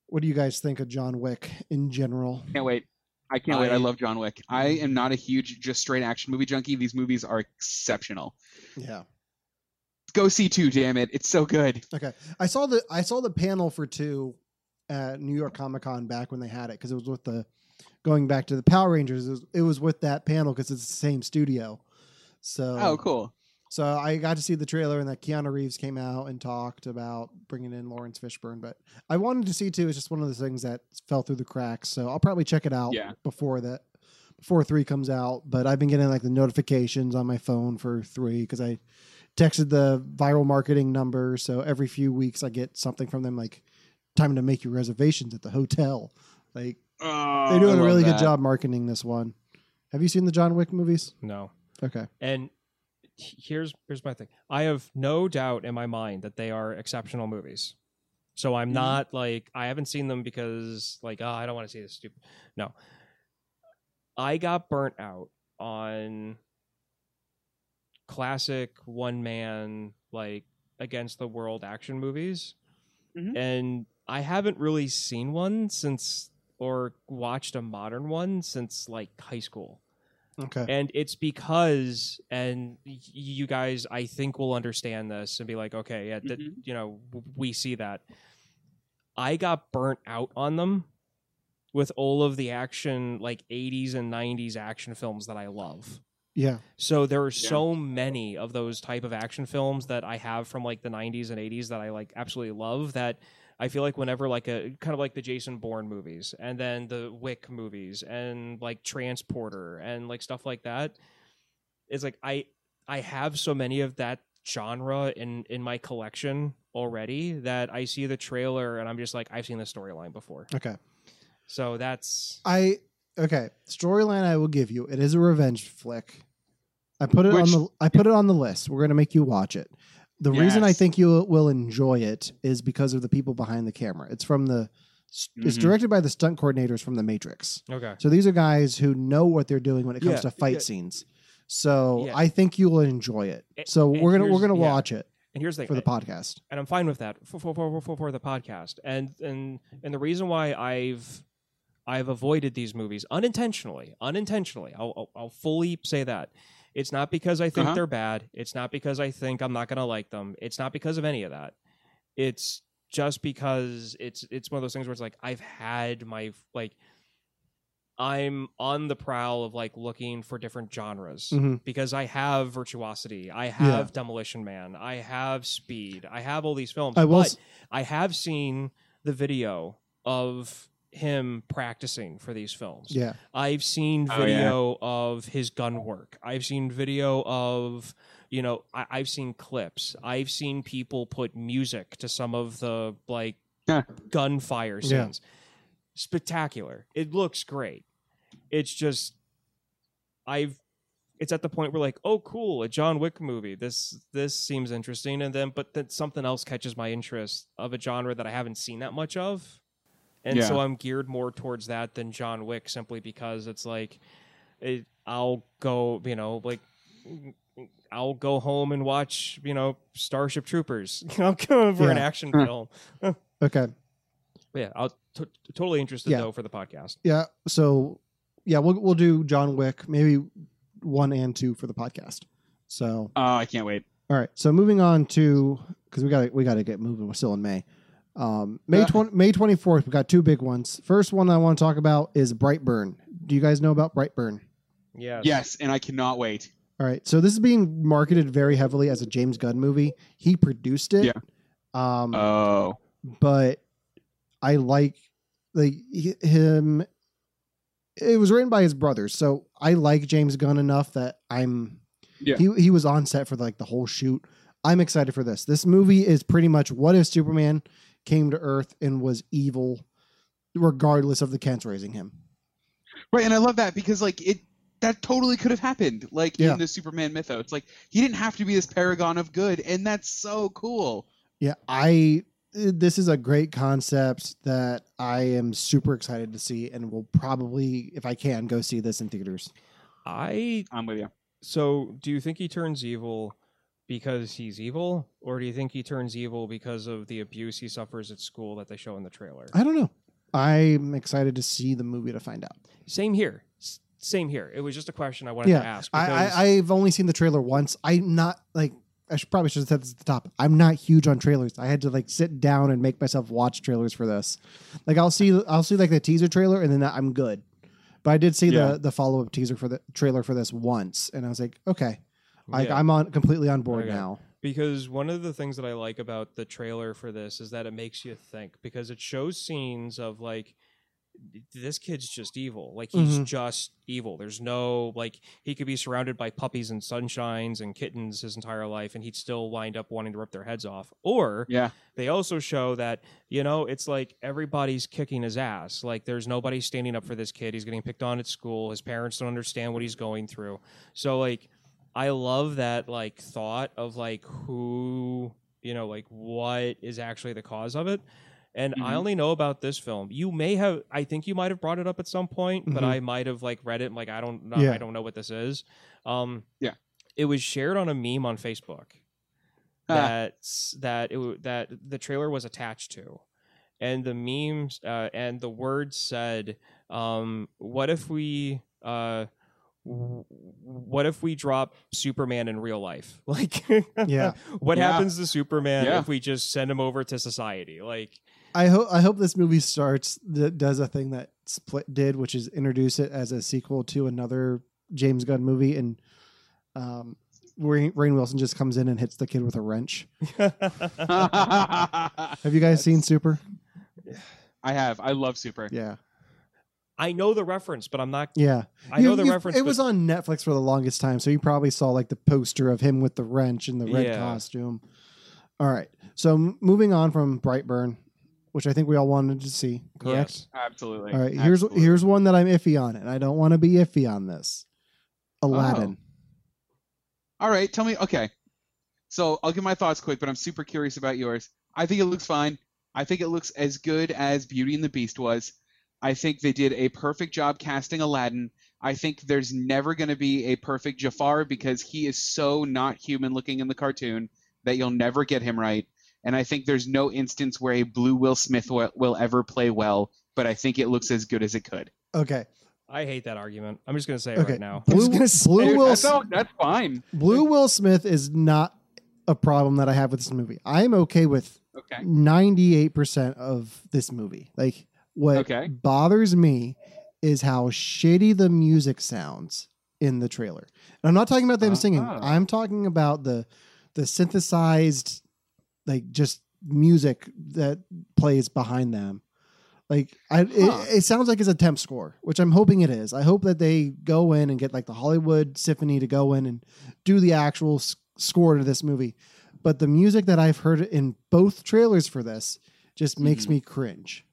What do you guys think of John Wick in general? Can't wait. I can't wait. I I- love John Wick. I am not a huge just straight action movie junkie. These movies are exceptional. Yeah. Go see two, damn it. It's so good. Okay, I saw the I saw the panel for two at New York Comic Con back when they had it because it was with the going back to the Power Rangers. It was, it was with that panel because it's the same studio. So Oh, cool. so I got to see the trailer and that Keanu Reeves came out and talked about bringing in Laurence Fishburne. But I wanted to see two. It's just one of those things that fell through the cracks. So I'll probably check it out Yeah. before that before three comes out. But I've been getting like the notifications on my phone for three because I texted the viral marketing number. So every few weeks I get something from them like time to make your reservations at the hotel. Like Oh, they're doing a really love good job marketing this one. Have you seen the John Wick movies? no. Okay. And here's here's my thing. I have no doubt in my mind that they are exceptional movies. So I'm Mhm. not like I haven't seen them because like oh I don't want to see this stupid. No. I got burnt out on classic one man like against the world action movies. Mhm. And I haven't really seen one since or watched a modern one since like high school Okay. and it's because and you guys i think will understand this and be like okay yeah that, Mhm. you know w- we see that i got burnt out on them with all of the action like 80s and 90s action films that i love Yeah. so there are so many of those type of action films that i have from like the 90s and 80s that i like absolutely love that I feel like whenever like a kind of like the Jason Bourne movies and then the Wick movies and like Transporter and like stuff like that, it's like I I have so many of that genre in in my collection already that I see the trailer and I'm just like I've seen the storyline before. Okay. So that's I okay. Storyline I will give you. It is a revenge flick. I put it Which- on the I put it on the list. We're gonna make you watch it. The reason I think you will enjoy it is because of the people behind the camera. It's from the it's Mhm. directed by the stunt coordinators from The Matrix. okay. So these are guys who know what they're doing when it comes Yeah, to fight yeah. scenes. So Yeah. I think you will enjoy it. So we're gonna we're gonna watch it And here's the thing for the podcast. and I'm fine with that for for, for, for, for the podcast. And and and the reason why I've I've avoided these movies unintentionally, unintentionally. I'll I'll, I'll fully say that. It's not because I think Uh-huh. they're bad. It's not because I think I'm not going to like them. It's not because of any of that. It's just because it's it's one of those things where it's like I've had my like I'm on the prowl of like looking for different genres Mhm. because I have Virtuosity, I have Demolition Man, I have Speed, I have all these films. I will but I have seen the video of him practicing for these films. Yeah. I've seen Oh, yeah. video of his gun work. I've seen video of, you know, I, I've seen clips. I've seen people put music to some of the like Huh. gunfire Yeah. scenes. Spectacular. It looks great. It's just, I've, it's at the point where like, oh, cool, a John Wick movie. This this seems interesting, and then but then something else catches my interest of a genre that I haven't seen that much of, and so I'm geared more towards that than John Wick, simply because it's like, it, I'll go, you know, like. I'll go home and watch, you know, Starship Troopers. I'm going for an Yeah. action hmm. film. Okay. yeah, I'll t- totally interested Yeah. though for the podcast. Yeah. So yeah, we'll we'll do John Wick, maybe one and two for the podcast. So Oh, I can't wait. all right. So moving on to because we got to we got to get moving. We're still in May. Um, May. 20, May twenty fourth. We got two big ones. First one I want to talk about is Brightburn. Do you guys know about Brightburn? Yes. Yes, and I cannot wait. All right. So this is being marketed very heavily as a James Gunn movie. He produced it. Yeah. Um, Oh, but I like like him. It was written by his brothers, so I like James Gunn enough that I'm. Yeah. He he was on set for like the whole shoot. I'm excited for this. This movie is pretty much what if Superman came to Earth and was evil, regardless of the Kents raising him. right, and I love that because like it that totally could have happened like Yeah. in the Superman mythos. It's like he didn't have to be this paragon of good, and that's so cool. Yeah, I. This is a great concept that I am super excited to see, and will probably, if I can, go see this in theaters. I I'm with you. so do you think he turns evil because he's evil or do you think he turns evil because of the abuse he suffers at school that they show in the trailer? I don't know. I'm excited to see the movie to find out. Same here. S- Same here. It was just a question I wanted Yeah, to ask I, I, i've only seen the trailer once. I'm not like I should probably should have said this at the top. I'm not huge on trailers. I had to like sit down and make myself watch trailers for this. Like I'll see I'll see like the teaser trailer and then I'm good. But I did see Yeah. the the follow up teaser for the trailer for this once, and I was like, okay, I, Yeah. I'm on completely on board Okay. now. because one of the things that I like about the trailer for this is that it makes you think because it shows scenes of like this kid's just evil. Like he's Mhm. just evil. There's no like he could be surrounded by puppies and sunshines and kittens his entire life and he'd still wind up wanting to rip their heads off. Or Yeah, they also show that you know it's like everybody's kicking his ass like there's nobody standing up for this kid he's getting picked on at school his parents don't understand what he's going through so like I love that like thought of like who you know like what is actually the cause of it. And I Mhm. only know about this film. You may have, I think you might have brought it up at some point, but Mhm. I might have like read it. and, Like I don't know, Yeah. I don't know what this is. Um, Yeah. it was shared on a meme on Facebook Ah. that's that it that the trailer was attached to, and the memes uh, and the words said, um, "What if we." Uh, what if we drop Superman in real life? Like, Yeah. what Yeah. happens to Superman Yeah. if we just send him over to society? Like, I hope I hope this movie starts that does a thing that Split did, which is introduce it as a sequel to another James Gunn movie, and um, Rainn, Rainn Wilson just comes in and hits the kid with a wrench. Have you guys seen Super? I have. I love Super. Yeah, I know the reference, but I'm not. yeah. I You- know the you- reference. It but- was on Netflix for the longest time, so you probably saw like the poster of him with the wrench and the red Yeah. costume. All right, so m- moving on from Brightburn, which I think we all wanted to see. Correct. Yes. Absolutely. All right, here's Absolutely. here's one that I'm iffy on, and I don't want to be iffy on this. Aladdin. Oh. All right, tell me. Okay, so I'll give my thoughts quick, but I'm super curious about yours. I think it looks fine. I think it looks as good as Beauty and the Beast was. I think they did a perfect job casting Aladdin. I think there's never going to be a perfect Jafar because he is so not human looking in the cartoon that you'll never get him right. And I think there's no instance where a blue Will Smith will, will ever play well, but I think it looks as good as it could. Okay, I hate that argument. I'm just gonna say it Okay. right now. Blue, I'm just gonna Blue say it. Will that's, all- that's fine. Blue Will Smith is not a problem that I have with this movie. I'm okay with Okay. 98% of this movie. Like what Okay. bothers me is how shitty the music sounds in the trailer. And I'm not talking about them singing. Ah. I'm talking about the the synthesized like just music that plays behind them. Like I, Huh. it, it sounds like it's a temp score, which I'm hoping it is. I hope that they go in and get like the Hollywood Symphony to go in and do the actual s- score to this movie. But the music that I've heard in both trailers for this just makes Mhm. me cringe.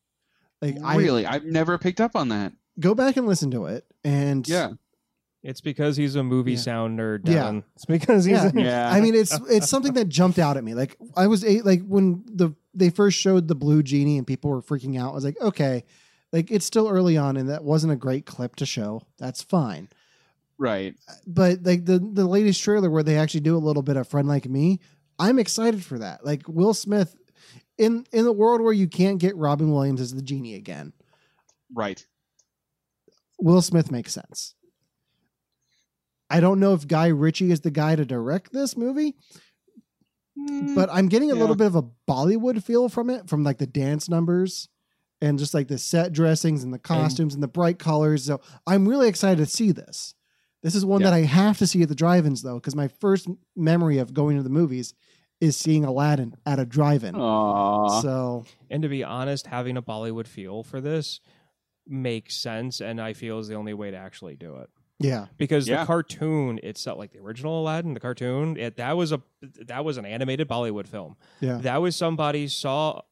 Like I really, I've never picked up on that. go back and listen to it, and Yeah. It's because he's a movie Yeah. sound nerd, Yeah. It's because he's. Yeah. a- Yeah. I mean, it's it's something that jumped out at me. Like I was a, like when the they first showed the blue genie and people were freaking out. I was like, okay, like it's still early on, and that wasn't a great clip to show. That's fine. right. But like the the latest trailer where they actually do a little bit of friend like me, I'm excited for that. Like Will Smith in in the world where you can't get Robin Williams as the genie again, Right. Will Smith makes sense. I don't know if Guy Ritchie is the guy to direct this movie, mm, but I'm getting a Yeah. little bit of a Bollywood feel from it, from like the dance numbers and just like the set dressings and the costumes and, the bright colors. So I'm really excited to see this. This is one Yeah. that I have to see at the drive-ins though, because my first memory of going to the movies is seeing Aladdin at a drive-in. Aww. So And to be honest, having a Bollywood feel for this makes sense, and I feel is the only way to actually do it. yeah, Because Yeah. the cartoon itself, like the original Aladdin, the cartoon, it, that was a that was an animated Bollywood film. yeah, That was somebody saw.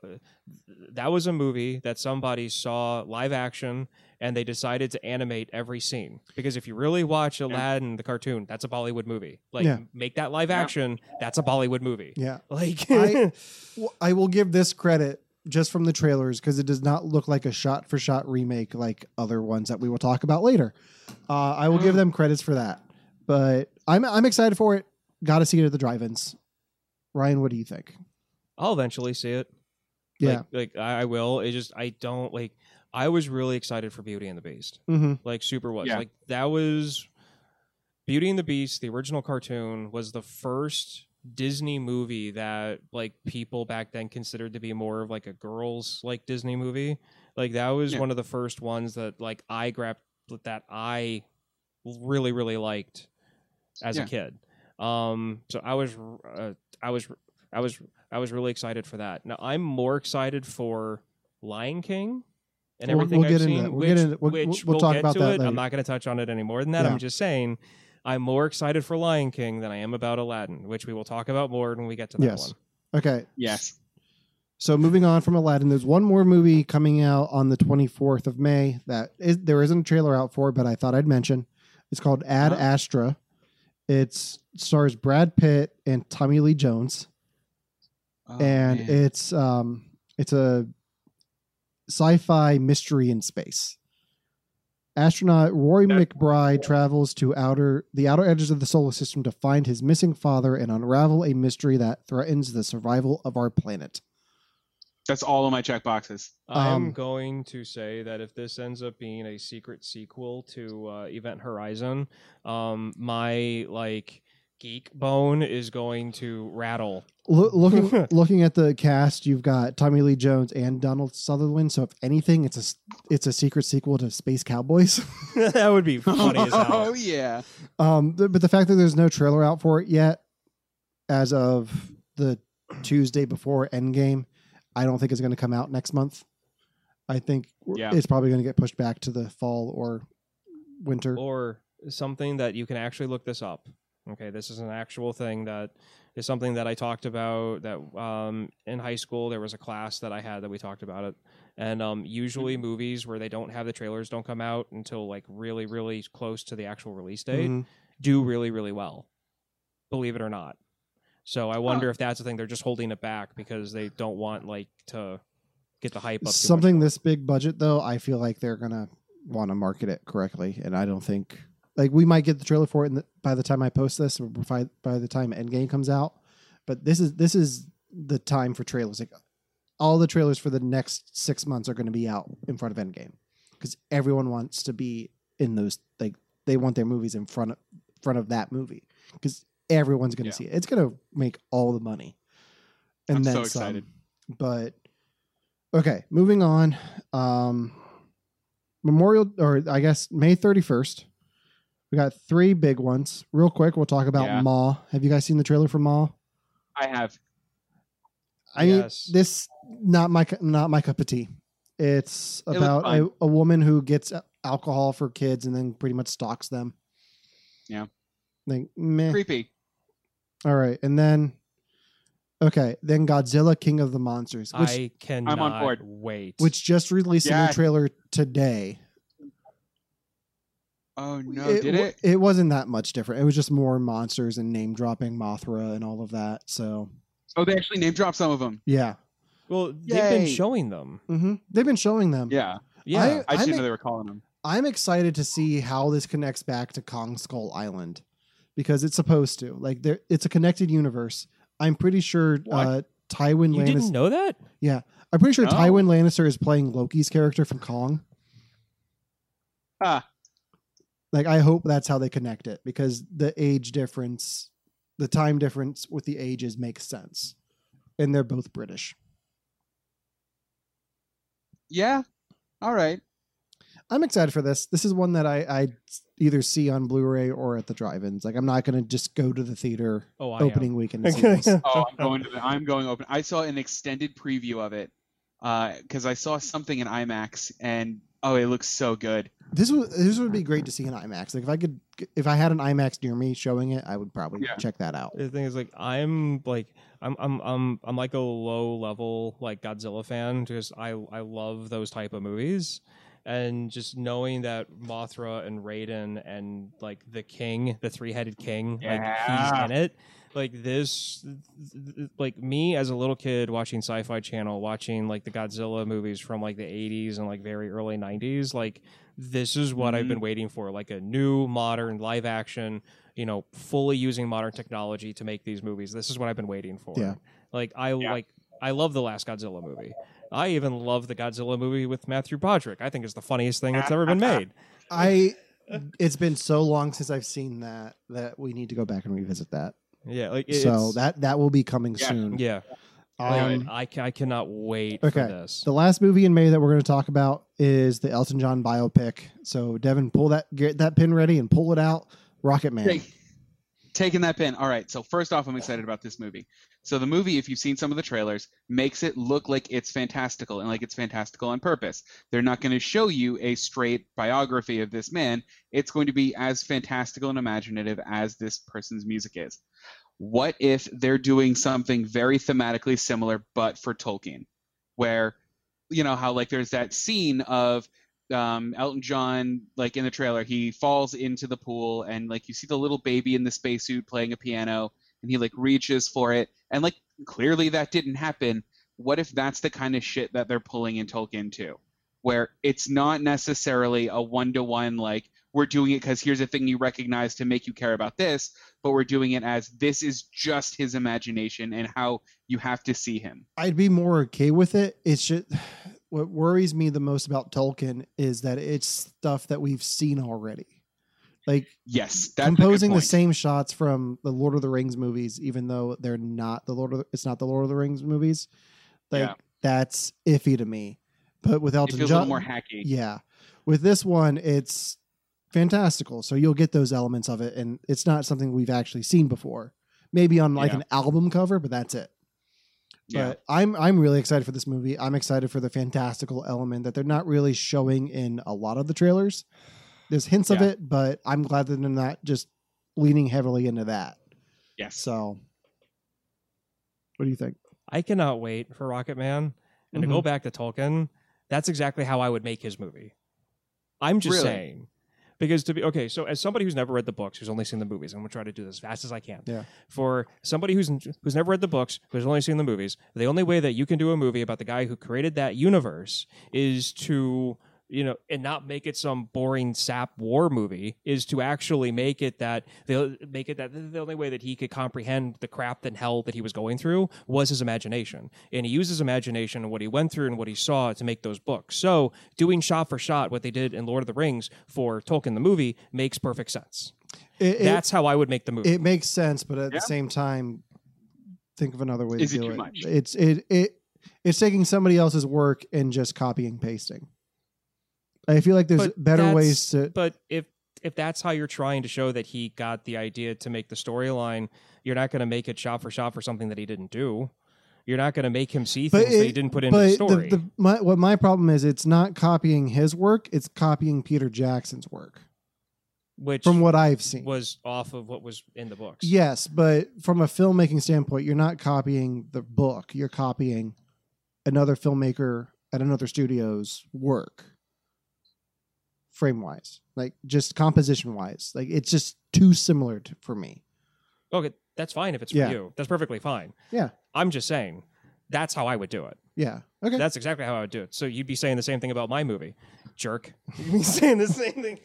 That was a movie that somebody saw live action, and they decided to animate every scene. Because if you really watch Aladdin, the cartoon, that's a Bollywood movie. Like Yeah. make that live Yeah. action, that's a Bollywood movie. yeah. Like I- I will give this credit just from the trailers because it does not look like a shot for shot remake like other ones that we will talk about later. Uh, I will give them credits for that, but I'm I'm excited for it. Got to see it at the drive-ins. Ryan, what do you think? I'll eventually see it. Yeah, Like, like I I will. It just I don't like. I was really excited for Beauty and the Beast. mm-hmm. Like super was. Yeah. Like that was Beauty and the Beast, the original cartoon, was the first Disney movie that like people back then considered to be more of like a girls like Disney movie. Like that was Yeah. one of the first ones that like I grabbed that I really really liked as Yeah. a kid. Um so I was uh, I was I was I was really excited for that. Now I'm more excited for Lion King and We'll- everything we'll get I've into seen, that. We'll which, get into- we'll- which we'll we'll, talk get about to that it. later. I'm not going to touch on it any more than that. Yeah. I'm just saying I'm more excited for Lion King than I am about Aladdin, which we will talk about more when we get to that Yes. one. Okay. yes. So moving on from Aladdin, there's one more movie coming out on the 24th of May that is, there isn't a trailer out for, but I thought I'd mention. It's called Ad Oh. Astra, It stars Brad Pitt and Tommy Lee Jones, Oh, and man. it's um it's a sci-fi mystery in space. Astronaut Rory McBride travels to outer the outer edges of the solar system to find his missing father and unravel a mystery that threatens the survival of our planet. that's all of my check boxes. I'm Um, going to say that if this ends up being a secret sequel to uh, Event Horizon, um, my like geek bone is going to rattle. Loo- looking looking at the cast, you've got Tommy Lee Jones and Donald Sutherland. So if anything, it's a s- it's a secret sequel to Space Cowboys. that would be funny as Oh yeah. Um, th- but the fact that there's no trailer out for it yet, as of the Tuesday before Endgame, I don't think it's going to come out next month. I think Yeah. it's probably going to get pushed back to the fall or winter. Or something that you can actually look this up. Okay, this is an actual thing that is something that I talked about. That um, in high school there was a class that I had that we talked about it, and um, usually movies where they don't have the trailers don't come out until like really really close to the actual release date. Mhm. do really, really well. Believe it or not. So I wonder if that's the thing. They're just holding it back because they don't want like to get the hype up. Something this big budget, though, I feel like they're going to want to market it correctly, and I don't think like we might get the trailer for it in the, by the time I post this, or by, by the time Endgame comes out. But this is this is the time for trailers. Like all the trailers for the next six months are going to be out in front of Endgame because everyone wants to be in those. Like they want their movies in front of front of that movie because everyone's going to Yeah. see it. It's going to make all the money. And I'm then so some. excited. But okay, moving on. Um, Memorial, or I guess May thirty first. We got three big ones. Real quick, we'll talk about Yeah. Ma. Have you guys seen the trailer for Ma? I have. I mean, Yes. this not my not my cup of tea. It's looked about a, a woman who gets uh, alcohol for kids and then pretty much stalks them. Yeah. Like meh. Creepy. All right, and then okay, then Godzilla King of the Monsters, which I cannot I'm on board. wait. which just released a new trailer today. Oh no, it, did it? It wasn't that much different. It was just more monsters and name dropping Mothra and all of that. So Oh, they actually name dropped some of them. yeah, well, they've been showing them. hmm they've been showing them. Yeah, Yeah. I I'm didn't ex- know they were calling them. I'm excited to see how this connects back to Kong Skull Island because it's supposed to. Like there, it's a connected universe. I'm pretty sure What? uh, Tywin you didn't Lannister. know that? Yeah, I'm pretty sure No. Tywin Lannister is playing Loki's character from Kong. Ah, Like I hope that's how they connect it because the age difference, the time difference with the ages makes sense, and they're both British. yeah. All right. I'm excited for this. This is one that I I either see on Blu-ray or at the drive-ins. Like I'm not going to just go to the theater Oh, I opening weekend. To see this. Oh, I'm going to. The, I'm going open. I saw an extended preview of it uh, because I saw something in IMAX, and oh, it looks so good. This would this would be great to see in IMAX. Like if I could, if I had an IMAX near me showing it, I would probably Yeah. check that out. The thing is, like, I'm like, I'm, I'm, I'm, I'm like a low level like Godzilla fan. Just I, I love those type of movies, and just knowing that Mothra and Rodan and like the King, the three headed King, like he's in it. Like this, like me as a little kid watching Sci-Fi Channel, watching like the Godzilla movies from like the '80s and like very early '90s. Like this is what I've Mhm. been waiting for, like a new modern live action you know, fully using modern technology to make these movies. This is what I've been waiting for. Yeah. Like I Yeah. like I love the last Godzilla movie. I even love the Godzilla movie with Matthew Broderick. I think it's the funniest thing that's ever been made. I. It's been so long since I've seen that that we need to go back and revisit that. Yeah, like it's, so that that will be coming Yeah. soon. yeah. Um, I, I cannot wait Okay. for this. The last movie in May that we're going to talk about is the Elton John biopic. So Devon, pull that get that pin ready and pull it out. Rocket Man. Take, taking that pin. All right. So first off, I'm excited about this movie. So the movie, if you've seen some of the trailers, makes it look like it's fantastical and like it's fantastical on purpose. They're not going to show you a straight biography of this man. It's going to be as fantastical and imaginative as this person's music is. What if they're doing something very thematically similar, but for Tolkien, where you know how like there's that scene of um, Elton John, like in the trailer, he falls into the pool and like you see the little baby in the spacesuit playing a piano and he like reaches for it and like clearly that didn't happen. What if that's the kind of shit that they're pulling in Tolkien too? Where it's not necessarily a one to one like we're doing it because here's a thing you recognize to make you care about this, but we're doing it as this is just his imagination and how you have to see him. I'd be more okay with it. It's just what worries me the most about Tolkien is that it's stuff that we've seen already. Like Yes, composing the same shots from the Lord of the Rings movies, even though they're not the Lord of the, it's not the Lord of the Rings movies. Like Yeah. that's iffy to me. But with Elton John, more hacky. yeah, with this one, it's fantastical. So you'll get those elements of it, and it's not something we've actually seen before. Maybe on like Yeah. an album cover, but that's it. Yeah. But I'm I'm really excited for this movie. I'm excited for the fantastical element that they're not really showing in a lot of the trailers. There's hints of it, but I'm glad that they're not just leaning heavily into that. Yes. So, what do you think? I cannot wait for Rocket Man. And to go Mm-hmm. back to Tolkien, that's exactly how I would make his movie. I'm just Really? saying. Because to be okay, so as somebody who's never read the books, who's only seen the movies, I'm gonna try to do this as fast as I can. Yeah. For somebody who's who's never read the books, who's only seen the movies, the only way that you can do a movie about the guy who created that universe is to you know, and not make it some boring sap war movie is to actually make it that they'll make it that the only way that he could comprehend the crap and hell that he was going through was his imagination. And he used his imagination and what he went through and what he saw to make those books. So doing shot for shot what they did in Lord of the Rings for Tolkien the movie makes perfect sense. It, it, That's how I would make the movie. it makes sense, but at Yeah. the same time, think of another way Is to it do too it. much? It's it it it's taking somebody else's work and just copying pasting. I feel like there's But better ways to. but if if that's how you're trying to show that he got the idea to make the storyline, you're not going to make it shot for shot for something that he didn't do. You're not going to make him see things that he didn't put into the story. the, my, what my problem is, it's not copying his work; it's copying Peter Jackson's work. which From what I've seen, was off of what was in the books. yes, but from a filmmaking standpoint, you're not copying the book; you're copying another filmmaker at another studio's work, frame wise, like just composition wise. Like it's just too similar to, for me. Okay, that's fine if it's for Yeah. you. That's perfectly fine. Yeah. I'm just saying that's how I would do it. Yeah. Okay. That's exactly how I would do it. So you'd be saying the same thing about my movie, jerk. You'd be saying the same thing.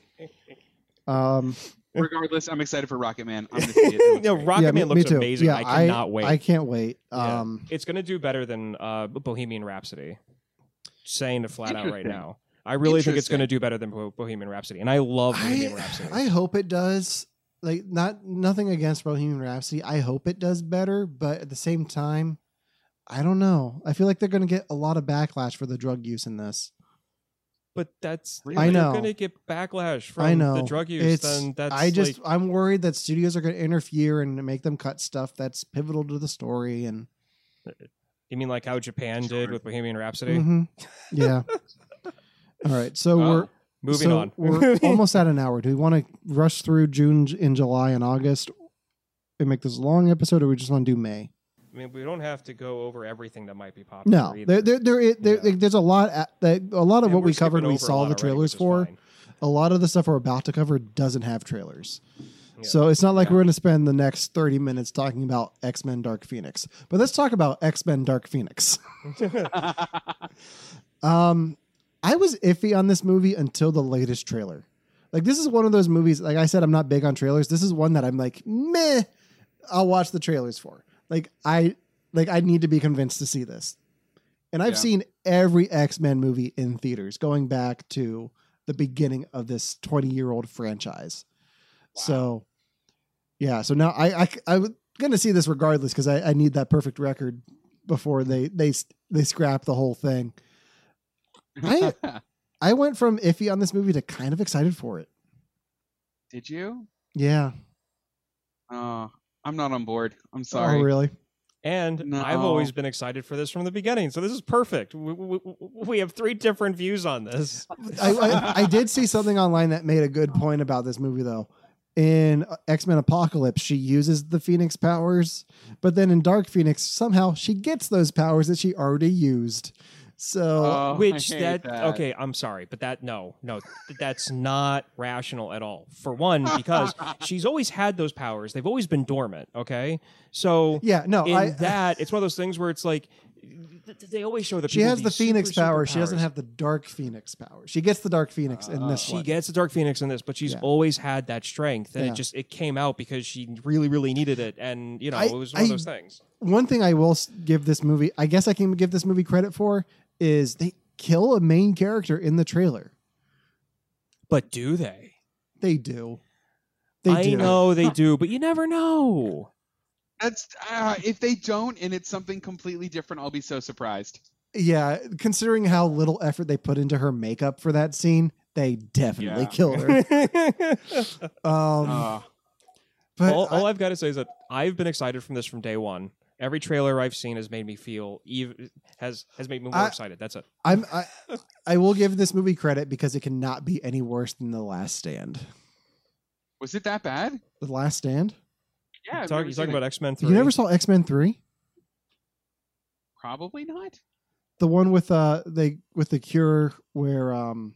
um. Regardless, I'm excited for Rocket Man. I'm gonna see it. It no. Rocket yeah, me- Man me looks too. amazing. Yeah, I cannot wait. I can't wait. Yeah. Um. it's going to do better than uh, Bohemian Rhapsody. Saying it flat out right now. I really think it's going to do better than Bo- Bohemian Rhapsody, and I love Bohemian I, Rhapsody. I hope it does. Like not nothing against Bohemian Rhapsody. I hope it does better, but at the same time, I don't know. I feel like they're going to get a lot of backlash for the drug use in this. but that's Really? I know. going to get backlash from I know the drug use. It's. then that's I just. like, I'm worried that studios are going to interfere and make them cut stuff that's pivotal to the story. And you mean like how Japan did with Bohemian Rhapsody? Mhm. yeah. All right. So Oh. we're Moving so on. we're almost at an hour. Do we want to rush through June in July and August and make this a long episode, or we just want to do May? I mean, we don't have to go over everything that might be popular. No, either. there, there, there, there, Yeah. there's a lot. At, a lot of And what we're covered, we saw the trailers for. fine. A lot of the stuff we're about to cover doesn't have trailers, Yeah. so it's not like Yeah. we're going to spend the next thirty minutes talking about X Men Dark Phoenix. But let's talk about X Men Dark Phoenix. Um, I was iffy on this movie until the latest trailer. Like this is one of those movies. Like I said, I'm not big on trailers. This is one that I'm like, meh. I'll watch the trailers for. Like I, like I need to be convinced to see this. And I've Yeah. seen every X Men movie in theaters, going back to the beginning of this 20 year old franchise. Wow. So, yeah. So now I, I, I'm gonna see this regardless because I, I need that perfect record before they they they scrap the whole thing. I- I went from iffy on this movie to kind of excited for it. Did you? Yeah. Oh, I'm not on board. I'm oh, sorry. Oh, really? And No. I've always been excited for this from the beginning. So this is perfect. We, we, we have three different views on this. I, I, I did see something online that made a good point about this movie, though. In X Men Apocalypse, she uses the Phoenix powers, but then in Dark Phoenix, somehow she gets those powers that she already used. So Oh, Which that, that. okay, I'm sorry, but that no, no, that's not rational at all. For one, because she's always had those powers; they've always been dormant. Okay, so yeah, no, in I that, it's one of those things where it's like they always show the she has the these super, Phoenix super power. She doesn't have the Dark Phoenix power. She gets the Dark Phoenix in this She one. gets the Dark Phoenix in this, but she's Yeah. always had that strength, and Yeah. it just it came out because she really, really needed it, and you know I- it was one of those things. one thing I will give this movie, I guess I can give this movie credit for, is they kill a main character in the trailer. But do they? They do. They I do. know they do, but you never know. That's uh, if they don't, and it's something completely different. I'll be so surprised. Yeah, considering how little effort they put into her makeup for that scene, they definitely Yeah. killed her. Um, Uh, but all, all I- I've got to say is that I've been excited from this from day one. Every trailer I've seen has made me feel even has has made me more I- excited. That's it. I'm I, I will give this movie credit because it cannot be any worse than The Last Stand. was it that bad? The Last Stand? Yeah, I've Talk, you seen talking it. about X Men Three? You never saw X Men Three? Probably not. The one with uh they with the cure where um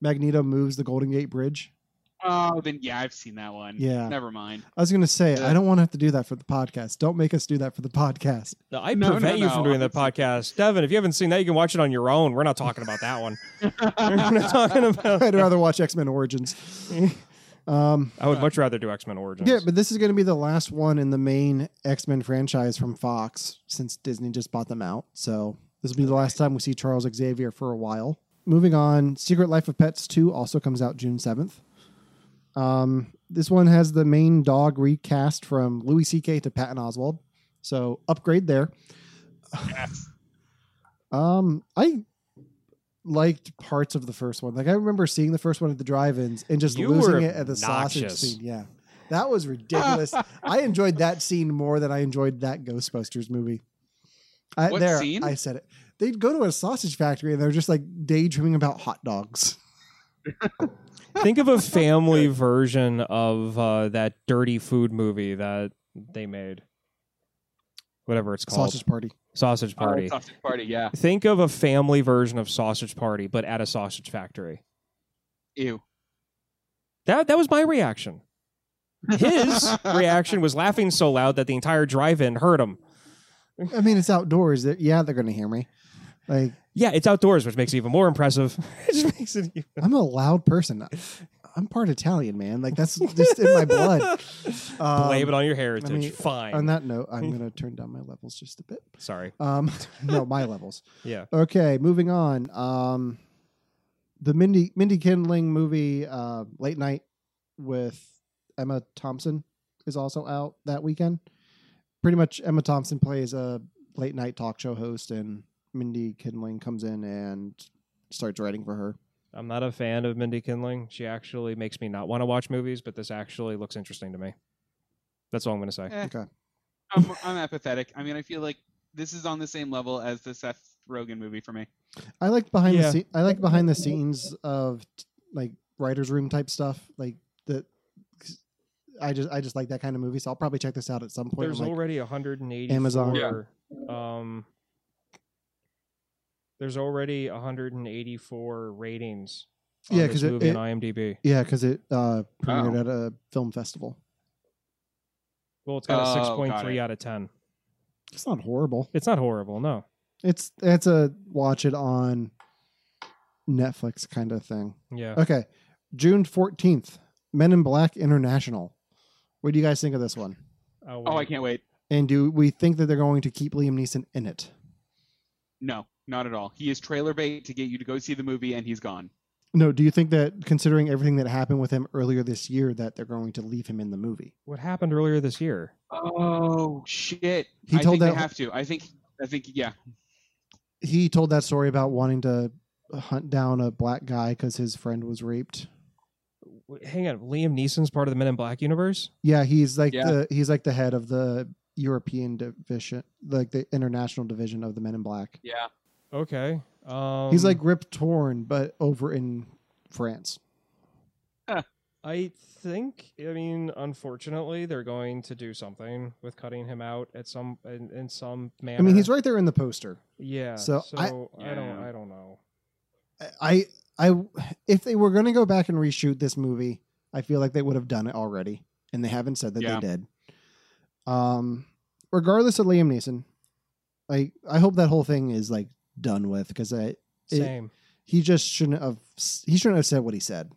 Magneto moves the Golden Gate Bridge. Oh, then yeah, I've seen that one. Yeah. Never mind. I was gonna say Yeah. I don't want to have to do that for the podcast. Don't make us do that for the podcast. No, I No, no, prevent you from doing that podcast, Devon. If you haven't seen that, you can watch it on your own. We're not talking about that one. We're not talking about. I'd rather watch X Men Origins. Um, I would much rather do X Men Origins. yeah, but this is going to be the last one in the main X Men franchise from Fox since Disney just bought them out. So this will be the last time we see Charles Xavier for a while. Moving on, Secret Life of Pets 2 also comes out June 7th. Um, this one has the main dog recast from Louis C.K. to Patton Oswalt. So upgrade there. Yes. Um, I liked parts of the first one. Like I remember seeing the first one at the drive-ins and just You losing it at the sausage scene. Yeah, that was ridiculous. I enjoyed that scene more than I enjoyed that Ghostbusters movie. I, What there, scene? I said it. They'd go to a sausage factory and they're just like daydreaming about hot dogs. Think of a family version of uh, that dirty food movie that they made. Whatever it's called. Sausage party. Sausage Oh, Party. sausage party. Yeah. Think of a family version of Sausage Party, but at a sausage factory. Ew. That that was my reaction. His reaction was laughing so loud that the entire drive-in heard him. I mean, it's outdoors. Yeah, they're going to hear me. Like Yeah, it's outdoors, which makes it even more impressive. it just makes it even- I'm a loud person. I'm part Italian, man. Like that's just in my blood. Um, blame it on your heritage. mean, Fine. On that note, I'm going to turn down my levels just a bit. Sorry. Um, no, my levels. Yeah. Okay, moving on. Um, the Mindy Mindy Kindling movie, uh, Late Night with Emma Thompson, is also out that weekend. Pretty much, Emma Thompson plays a late night talk show host, and Mindy Kindling comes in and starts writing for her. I'm not a fan of Mindy Kindling. She actually makes me not want to watch movies, but this actually looks interesting to me. That's all I'm going to say. Eh, Okay. I'm, I'm apathetic. I mean, I feel like this is on the same level as the Seth Rogen movie for me. I like behind Yeah. the scene. I like behind the scenes of t- like writers' room type stuff. Like that. I just I just like that kind of movie. So I'll probably check this out at some point. There's I'm like, already 180 Amazon. Um, there's already 184 ratings. On Yeah, this 'cause it- movie it- on IMDb. yeah, because it uh, premiered Oh. at a film festival. Well, it's got a Oh, got 6.3 it. out of 10. It's not horrible. It's not horrible, no. It's it's a watch it on Netflix kind of thing. Yeah. Okay, June fourteenth, Men in Black International. What do you guys think of this one? Oh, Oh, I can't wait. And do we think that they're going to keep Liam Neeson in it? No, not at all. He is trailer bait to get you to go see the movie, and he's gone. No. Do you think that considering everything that happened with him earlier this year, that they're going to leave him in the movie? What happened earlier this year? Oh shit! He I told think that- they have to. I think. I think. Yeah. He told that story about wanting to hunt down a black guy because his friend was raped. Hang on. Liam Neeson's part of the Men in Black universe? Yeah, he's like Yeah. the he's like the head of the European division, like the international division of the Men in Black. Yeah. Okay. Um, he's like Rip Torn, but over in France. I think. I mean, unfortunately, they're going to do something with cutting him out at some in, in some manner. I mean, he's right there in the poster. Yeah. so So, I- I, don't. Yeah. I don't know. I I if they were going to go back and reshoot this movie, I feel like they would have done it already, and they haven't said that Yeah. they did. Um, regardless of Liam Neeson, I I hope that whole thing is like done with because I it- Same. he just shouldn't have he shouldn't have said what he said.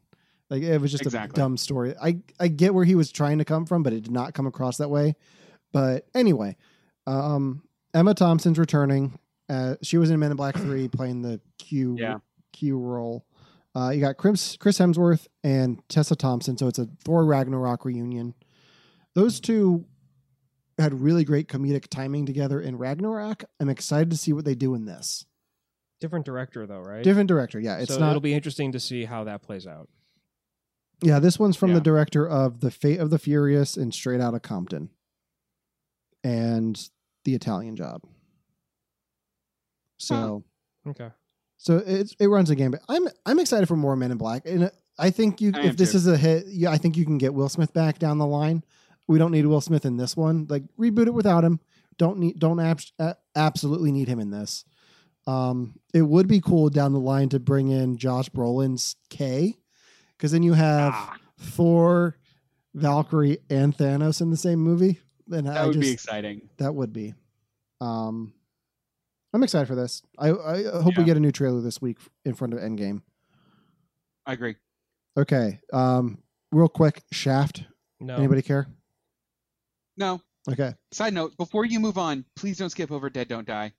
Like it was just Exactly. a dumb story. I I get where he was trying to come from, but it did not come across that way. But anyway, um, Emma Thompson's returning. Uh, she was in Men in Black Three, playing the Q Yeah. Q role. Uh, you got Chris Chris Hemsworth and Tessa Thompson, so it's a Thor Ragnarok reunion. Those two had really great comedic timing together in Ragnarok. I'm excited to see what they do in this. Different director though, right? Different director, yeah. It's so not it'll be interesting to see how that plays out. Yeah, this one's from Yeah. the director of The Fate of the Furious and Straight Outta Compton and The Italian Job. So, Okay. so it's it runs a gambit. I'm I'm excited for more Men in Black, and I think you I if this too. is a hit, yeah, I think you can get Will Smith back down the line. We don't need Will Smith in this one. Like reboot it without him. Don't need don't abs- absolutely need him in this. Um, it would be cool down the line to bring in Josh Brolin's K, because then you have. Ah, Thor, Valkyrie, and Thanos in the same movie, then that I would just be exciting. that would be. Um, I'm excited for this. I, I hope we get a new trailer this week in front of Endgame. I agree. Okay. Um, real quick, Shaft. No. Anybody care? No. Okay. Side note: Before you move on, please don't skip over Dead Don't Die.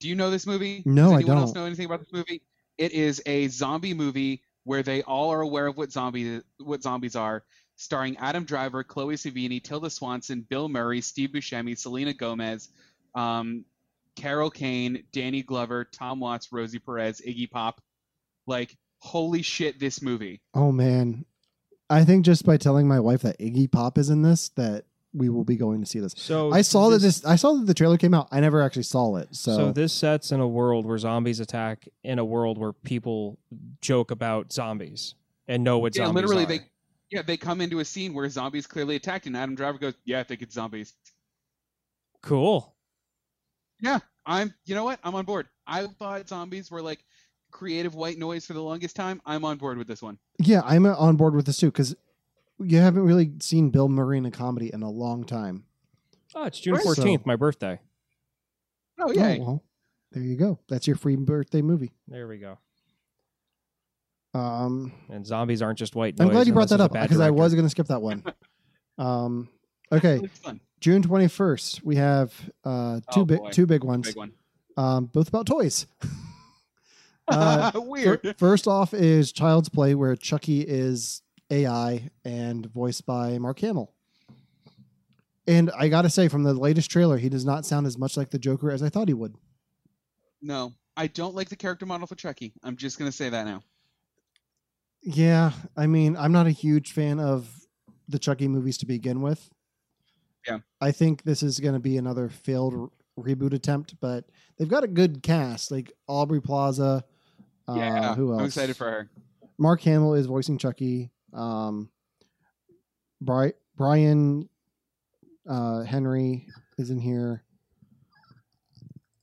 Do you know this movie? No, Does I anyone else don't. know anything about this movie? It is a zombie movie where they all are aware of what zombie what zombies are, starring Adam Driver, Chloe Sevigny, Tilda Swinton, Bill Murray, Steve Buscemi, Selena Gomez, um, Carol Kane, Danny Glover, Tom Waits, Rosie Perez, Iggy Pop. Like, holy shit, this movie. Oh man, I think just by telling my wife that Iggy Pop is in this, that we will be going to see this. So I saw that this. I saw that the trailer came out. I never actually saw it. So, So this sets in a world where zombies attack in a world where people joke about zombies and know what yeah, zombies literally, are. they yeah they come into a scene where zombies clearly attacked, and Adam Driver goes, "Yeah, I think it's zombies." Cool. Yeah, I'm. You know what? I'm on board. I thought zombies were like creative white noise for the longest time. I'm on board with this one. yeah, I'm uh, on board with this too because you haven't really seen Bill Murray in a comedy in a long time. Oh, it's June fourteenth, So- my birthday. Oh yeah, Oh, well, there you go. That's your free birthday movie. There we go. Um, And zombies aren't just white. I'm glad you brought that up because I was going to skip that one. um, okay. June 21st, we have uh, two Oh, big boy. two big ones, Big one. um, both about toys. Uh, Weird. Fir- First off is Child's Play, where Chucky is AI and voiced by Mark Hamill. And I got to say, from the latest trailer, he does not sound as much like the Joker as I thought he would. no, I don't like the character model for Chucky. I'm just gonna say that now. Yeah, I mean, I'm not a huge fan of the Chucky movies to begin with. Yeah. I think this is to be another failed re- reboot attempt, but they've got a good cast, like Aubrey Plaza. Uh, Yeah, who else? I'm excited for her. Mark Hamill is voicing Chucky. Um, Bri- Brian uh, Henry is in here.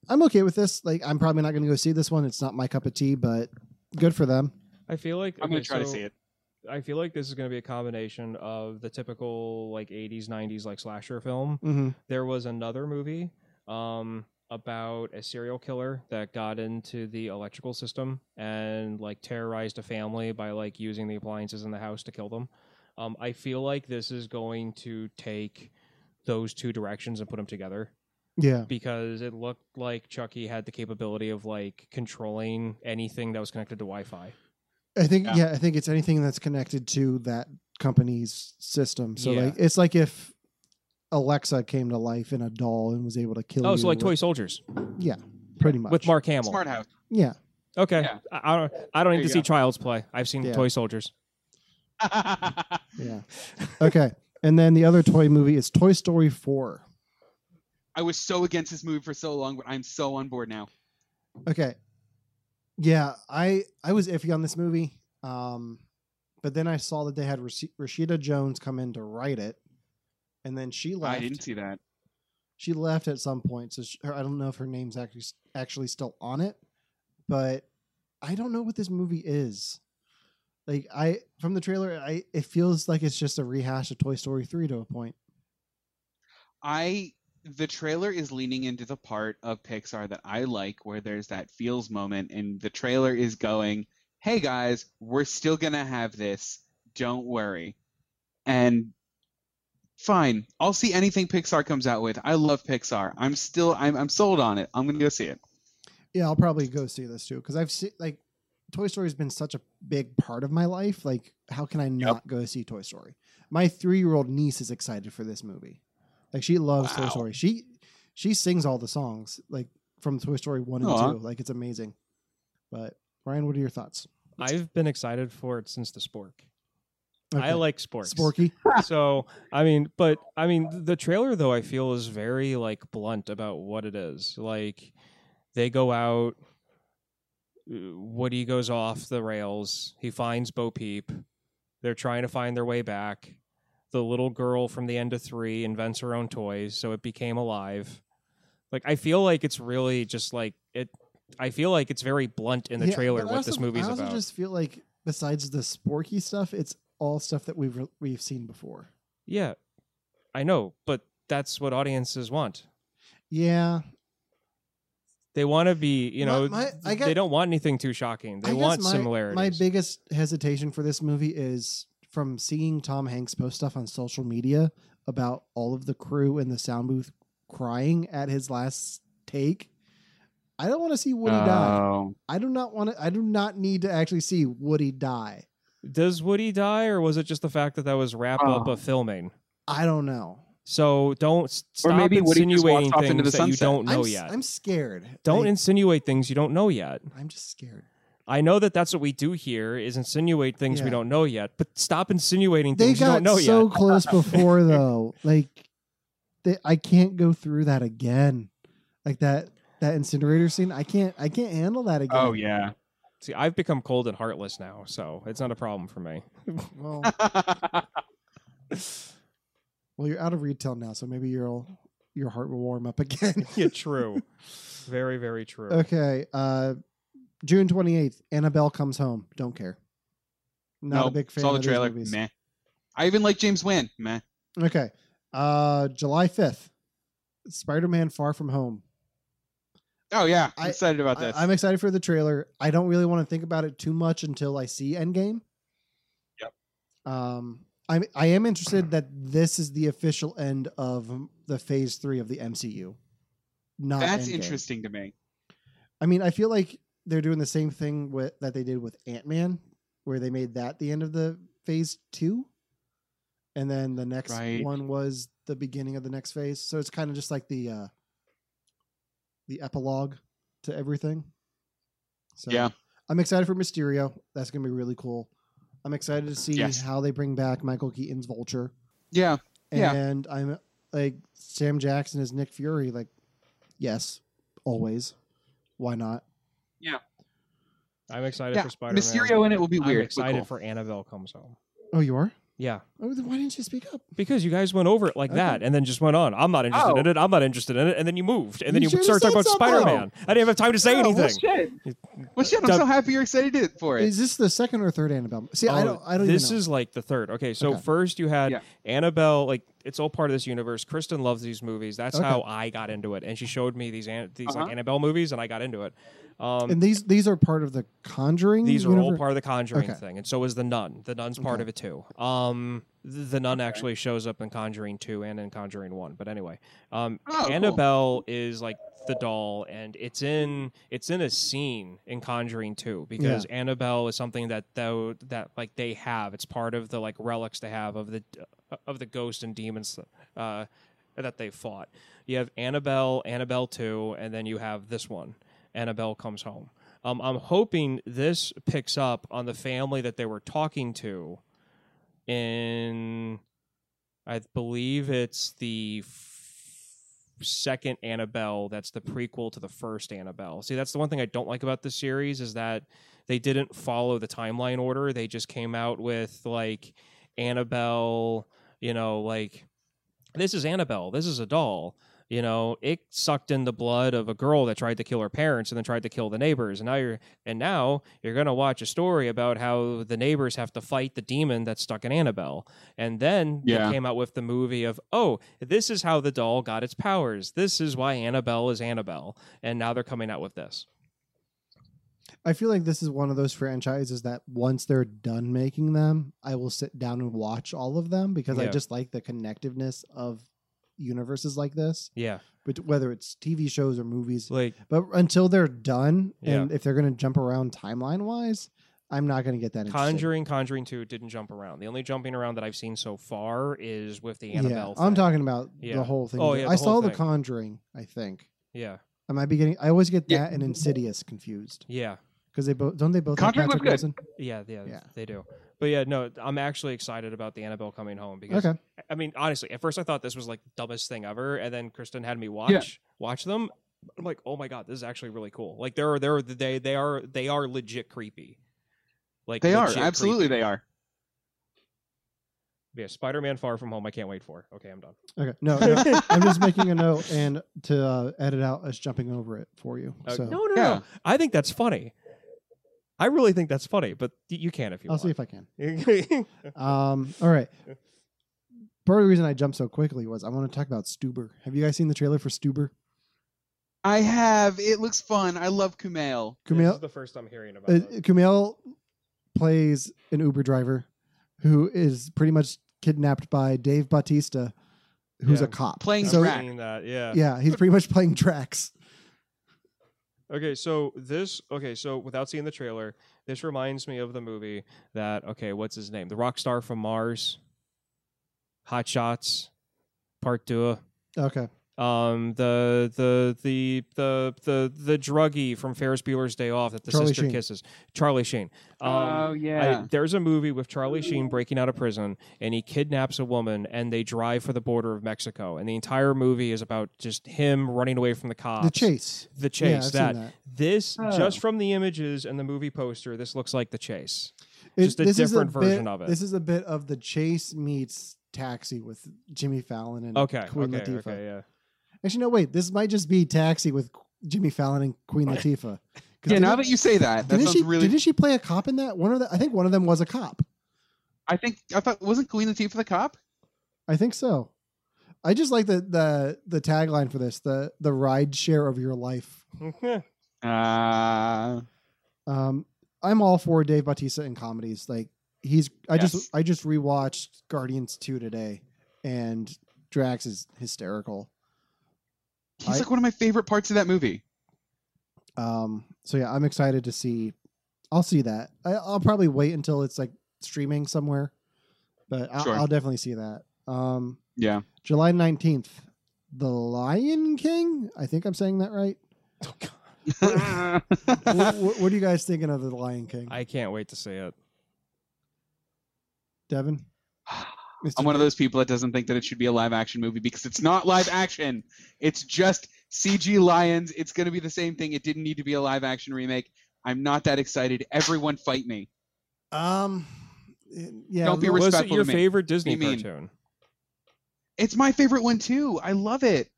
I'm okay with this. Like, I'm probably not going to go see this one. It's not my cup of tea, but good for them. I feel like I'm gonna okay, try to see it. I feel like this is going to be a combination of the typical like 80s 90s like slasher film. Mm-hmm. There was another movie um about a serial killer that got into the electrical system and like terrorized a family by like using the appliances in the house to kill them. Um I feel like this is going to take those two directions and put them together Yeah. because it looked like Chucky had the capability of like controlling anything that was connected to Wi-Fi. I think yeah. Yeah. I think it's anything that's connected to that company's system. So Yeah. like it's like if Alexa came to life in a doll and was able to kill Oh, you. so like with- Toy Soldiers Yeah, pretty much. with Mark Hamill. Smart house. Yeah. Okay. Yeah. I, I don't I don't There need to you see go. Child's Play. I've seen Yeah. Toy Soldiers. Yeah. Okay. and then the other toy movie is Toy Story 4. I was so against this movie for so long, but I'm so on board now. Okay. Yeah, I I was iffy on this movie. Um but then I saw that they had Rash- Rashida Jones come in to write it, and then she left. I didn't see that. She left at some point, so she, her, I don't know if her name's actually actually still on it, but I don't know what this movie is. Like I from the trailer, I it feels like it's just a rehash of Toy Story three to a point. I the trailer is leaning into the part of Pixar that I like where there's that feels moment and the trailer is going, "Hey guys, we're still going to have this. Don't worry." And fine, I'll see anything Pixar comes out with. I love Pixar. I'm still I'm I'm sold on it. I'm going to go see it. Yeah, I'll probably go see this too because I've seen like Toy Story has been such a big part of my life. Like, how can I not go see Toy Story? My three year old niece is excited for this movie. Like, she loves Toy Story. She she sings all the songs like from Toy Story one and Aw. two. Like, it's amazing. But Ryan, what are your thoughts? I've been excited for it since the Spork. I like sports. Sporky. so I mean, but I mean, the trailer though I feel is very like blunt about what it is. Like they go out, uh, Woody goes off the rails. He finds Bo Peep. They're trying to find their way back. The little girl from the end of three invents her own toys, so it became alive. Like I feel like it's really just like it. I feel like it's very blunt in the Yeah, trailer what also- this movie's about. I also about. just feel like besides the Sporky stuff, it's all stuff that we've re- we've seen before. Yeah, I know, but that's what audiences want. Yeah, They want to be, you know, my- I they don't want anything too shocking. They I want my, similarities. My biggest hesitation for this movie is from seeing Tom Hanks post stuff on social media about all of the crew in the sound booth crying at his last take. I don't want to see Woody die. Oh. I do not want to. I do not need to actually see Woody die. Does Woody die, or was it just the fact that that was wrap up Oh. of filming? I don't know. So don't s- stop maybe Woody insinuating off into things the that you don't know I'm, yet. I'm scared. don't I, insinuate things you don't know yet. I'm just scared. I know that that's what we do here is insinuate things we don't know yet, but stop insinuating They things you got don't know so yet. close before though. Like, they, I can't go through that again. Like that that incinerator scene. I can't. I can't handle that oh, again. Oh yeah. See, I've become cold and heartless now, so it's not a problem for me. Well, well, you're out of retail now, so maybe your your heart will warm up again. yeah, true. Very, very true. okay. Uh, June twenty eighth. Annabelle comes home. Don't care. Not no, a big fan saw the of trailer. movies. Meh. I even like James Wan. Meh. Okay. Uh, July fifth. Spider Man Far From Home. Oh yeah, I'm I- excited about this. I, am excited for the trailer. I don't really want to think about it too much until I see Endgame. Yep. Um, I'm I am interested that this is the official end of the Phase Three of the MCU. Not That's Endgame. interesting to me. I mean, I feel like they're doing the same thing with that they did with Ant Man, where they made that the end of the Phase Two, and then the next Right. one was the beginning of the next phase. So it's kind of just like the uh, the epilogue to everything. So Yeah. I'm excited for Mysterio. That's gonna be really cool. I'm excited to see Yes. how they bring back Michael Keaton's Vulture, Yeah. Yeah. and I'm like Sam Jackson as Nick Fury. Like, yes, always. Why not? Yeah. I'm excited Yeah. for Spider Man. Mysterio in it will be I'm weird. excited cool. for Annabelle comes home. Oh, you are? Yeah, then why didn't you speak up? because you guys went over it like Okay. that, and then just went on. I'm not interested Oh. in it. I'm not interested in it, and then you moved, and then You you, started talking about. Spider Man. I didn't have time to say Oh, well, anything. shit. Well, shit. I'm so happy you're excited for it. Is this the second or third Annabelle? See, I Oh, don't. I don't This even know. is like the third. Okay, so Okay. first you had Yeah. Annabelle. Like it's all part of this universe. Kristen loves these movies. That's Okay. how I got into it, and she showed me these an- these Uh-huh. like Annabelle movies, and I got into it. Um, and these these are part of the Conjuring. these are all part of the Conjuring Okay. thing, and so is the Nun. The Nun's part Okay. of it too. Um, the, the Nun actually shows up in Conjuring two and in Conjuring one. But anyway, um, Oh, cool. Annabelle is like the doll, and it's in it's in a scene in Conjuring two because Annabelle is something that though that like they have. It's part of the like relics they have of the of the ghosts and demons uh, that they fought. You have Annabelle, Annabelle two, and then you have this one. Annabelle comes home. Um, I'm hoping this picks up on the family that they were talking to in, I believe it's the second Annabelle that's the prequel to the first Annabelle. See, that's the one thing I don't like about this series is that they didn't follow the timeline order. They just came out with like Annabelle, you know, like this is Annabelle, this is a doll. You know, it sucked in the blood of a girl that tried to kill her parents and then tried to kill the neighbors. And now you're and now you're gonna watch a story about how the neighbors have to fight the demon that's stuck in Annabelle. And then Yeah. they came out with the movie of, oh, this is how the doll got its powers. This is why Annabelle is Annabelle. And now they're coming out with this. I feel like this is one of those franchises that once they're done making them, I will sit down and watch all of them because I just like the connectiveness of universes like this, Yeah. but whether it's TV shows or movies. Like But until they're done, and Yeah. if they're going to jump around timeline wise, I'm not going to get that interested. Conjuring, Conjuring 2 didn't jump around. The only jumping around that I've seen so far is with the Yeah, Annabelle. I'm talking about Yeah. the whole thing. Oh, yeah, I saw whole the. Conjuring. I think Yeah. I might be getting. I always get Yeah. that and Insidious confused Yeah. because they both don't they both Conjuring have was good. Wilson? Yeah, yeah, Yeah. they do. But yeah, no, I'm actually excited about the Annabelle coming home because Okay, I mean, honestly, at first I thought this was like the dumbest thing ever, and then Kristen had me watch watch them. I'm like, oh my god, this is actually really cool. Like they're they're they they are they are legit creepy. Like They are absolutely creepy. they are. Yeah, Spider-Man: Far From Home. I can't wait for. Okay, I'm done. okay. No, no, I'm just making a note and to uh, edit out us jumping over it for you. Uh, so no, no, Yeah. no. I think that's funny. I really think that's funny, but you can if you want. I'll see if I can. Um, all right. Part of the reason I jumped so quickly was I want to talk about Stuber. Have you guys seen the trailer for Stuber? I have. It looks fun. I love Kumail. this Kumail, is the first I'm hearing about uh, it. Kumail plays an Uber driver who is pretty much kidnapped by Dave Bautista, who's Yeah. a cop. Playing so, Drax. Seeing that, yeah. Yeah, he's pretty much playing Drax. Okay, so this okay, so without seeing the trailer, this reminds me of the movie that okay, what's his name? The rock star from Mars. Hot Shots, Part Two. Okay. Um, the the the the the the druggie from Ferris Bueller's Day Off that the Charlie sister Sheen. kisses. Charlie Sheen. Um, oh I- yeah. there's a movie with Charlie Sheen breaking out of prison, and he kidnaps a woman, and they drive for the border of Mexico, and the entire movie is about just him running away from the cops. The chase. The chase. I've that. that. This Oh. just from the images and the movie poster, this looks like the chase. It- Just a this is different version bit- of it. This is a bit of the chase meets Taxi with Jimmy Fallon and Okay, Queen okay, Latifah. okay, yeah. Actually, no, wait. This might just be Taxi with Jimmy Fallon and Queen Latifah. Yeah. Now that you say that, that didn't she really. didn't she play a cop in that? One of the I think one of them was a cop. I think I thought wasn't Queen Latifah the cop? I think so. I just like the the the tagline for this the the ride share of your life. Uh, Um, I'm all for Dave Bautista in comedies. Like he's I Yes. just I just rewatched Guardians two today, and Drax is hysterical. He's I- like one of my favorite parts of that movie. Um, so yeah, I'm excited to see. I'll see that. I, I'll probably wait until it's like streaming somewhere, but I'll, Sure. I'll definitely see that. Um, Yeah. July 19th, The Lion King. I think I'm saying that right. what, what, what are you guys thinking of The Lion King? I can't wait to see it. Devon. Mr. I'm one of those people that doesn't think that it should be a live action movie because it's not live action. It's just CG lions. It's going to be the same thing. It didn't need to be a live action remake. I'm not that excited. Everyone fight me. Um, yeah. Don't be no, Was it your to me. favorite Disney Be mean. cartoon? It's my favorite one too. I love it.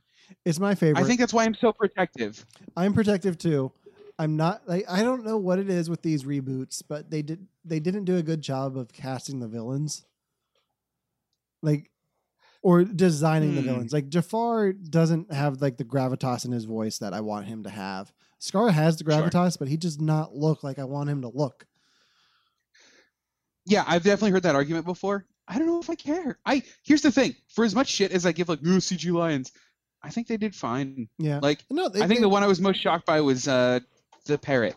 it's my favorite. I think that's why I'm so protective. I'm protective too. I'm not like I don't know what it is with these reboots, but they did they didn't do a good job of casting the villains. Like or designing the Hmm. villains. Like Jafar doesn't have like the gravitas in his voice that I want him to have. Scar has the Sure. gravitas, but he does not look like I want him to look. Yeah, I've definitely heard that argument before. I don't know if I care. I here's the thing. For as much shit as I give like ooh CG lions, I think they did fine. Yeah. Like no, they, I think they- the one I was most shocked by was uh the parrot,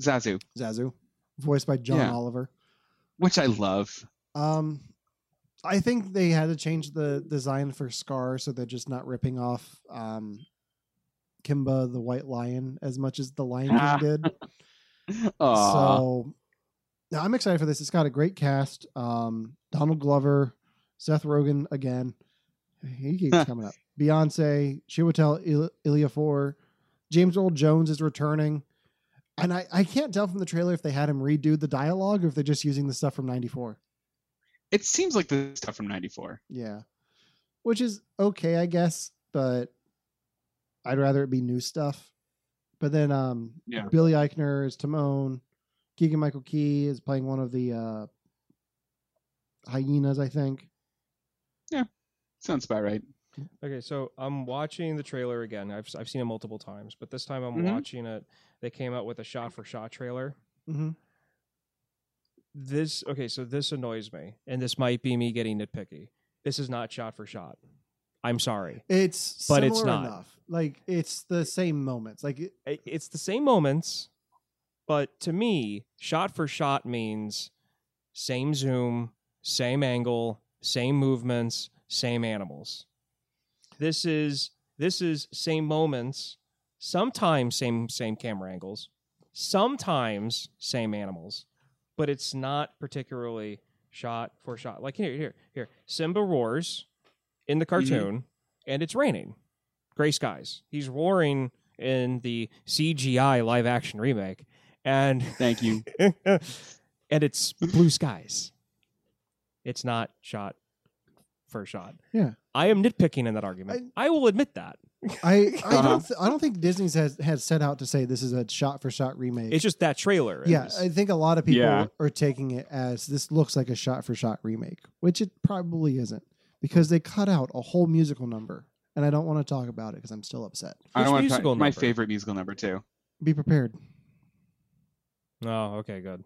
Zazu, Zazu, voiced by John Yeah. Oliver. which I love. Um, I think they had to change the design for Scar so they're just not ripping off um, Kimba the White Lion as much as the Lion. King did. So now I'm excited for this. It's got a great cast. Um, Donald Glover, Seth Rogen again. He keeps coming up. Beyonce, Chiwetel Il- Ejiofor, James Earl Jones is returning, and I I can't tell from the trailer if they had him redo the dialogue or if they're just using the stuff from '94. It seems like the stuff from '94. Yeah, which is okay, I guess, but I'd rather it be new stuff. But then, um, Yeah. Billy Eichner is Timon. Keegan Michael Key is playing one of the uh, hyenas, I think. Yeah sounds about right. Okay, so I'm watching the trailer again. I've I've seen it multiple times, but this time I'm Mhm. watching it. They came out with a shot for shot trailer. Mm-hmm. This okay, so this annoys me, and this might be me getting nitpicky. This is not shot for shot. I'm sorry. It's But it's not. enough. Like it's the same moments. Like it- It's the same moments, but to me, shot for shot means same zoom, same angle, same movements, same animals. This is this is same moments, sometimes same same camera angles, sometimes same animals, but it's not particularly shot for shot. Like here, here, here. Simba roars in the mm-hmm. cartoon, and it's raining. Gray skies. He's roaring in the CGI live action remake, and Thank you. and it's blue skies. It's not shot for shot. Yeah. I am nitpicking in that argument. I, will admit that. I I Uh-huh. don't th- I don't think Disney has has set out to say this is a shot for shot remake. It's just that trailer. yeah, is- I think a lot of people Yeah. are taking it as this looks like a shot for shot remake, which it probably isn't because they cut out a whole musical number, and I don't want to talk about it because I'm still upset. I don't want to musical talk, my favorite musical number too. Be prepared. oh, okay, good.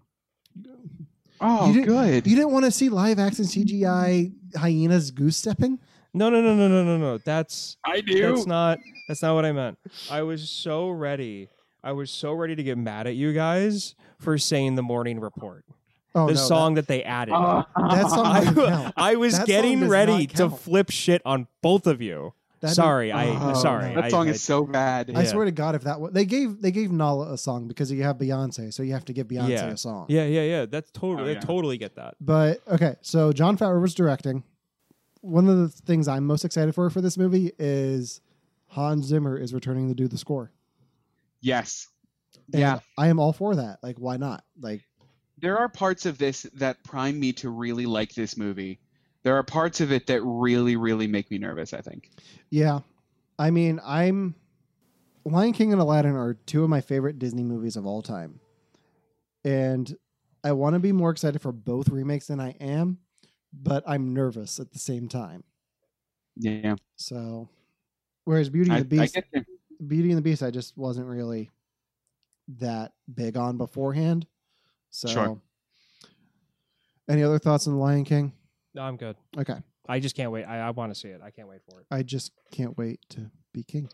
Oh, You didn't- good. You didn't want to see live action CGI hyenas goose stepping? No, no, no, no, no, no, no. That's I do. that's not that's not what I meant. I was so ready. I was so ready to get mad at you guys for saying the morning report. Oh the no, song that, they added. Uh, That song I. I was That getting does ready to flip shit on both of you. that, that sorry, I Oh, sorry. That song I- is so bad. I Yeah. swear to God, if that was, they gave they gave Nala a song because you have Beyonce, so you have to give Beyonce Yeah. a song. Yeah, yeah, yeah. That's totally. Oh, I totally get that. But okay, so Jon Favreau's directing. One of the things I'm most excited for for this movie is Hans Zimmer is returning to do the score. Yes. And Yeah. I am all for that. Like, why not? Like, There are parts of this that prime me to really like this movie. There are parts of it that really, really make me nervous, I think. yeah. I mean, I'm Lion King and Aladdin are two of my favorite Disney movies of all time, and I want to be more excited for both remakes than I am, but I'm nervous at the same time. Yeah. So, whereas Beauty and the I Beast, get you. Beauty and the Beast, I just wasn't really that big on beforehand. So, Sure. any other thoughts on Lion King? No, I'm good. Okay, I just can't wait. I, I want to see it. I can't wait for it. I just can't wait to be king.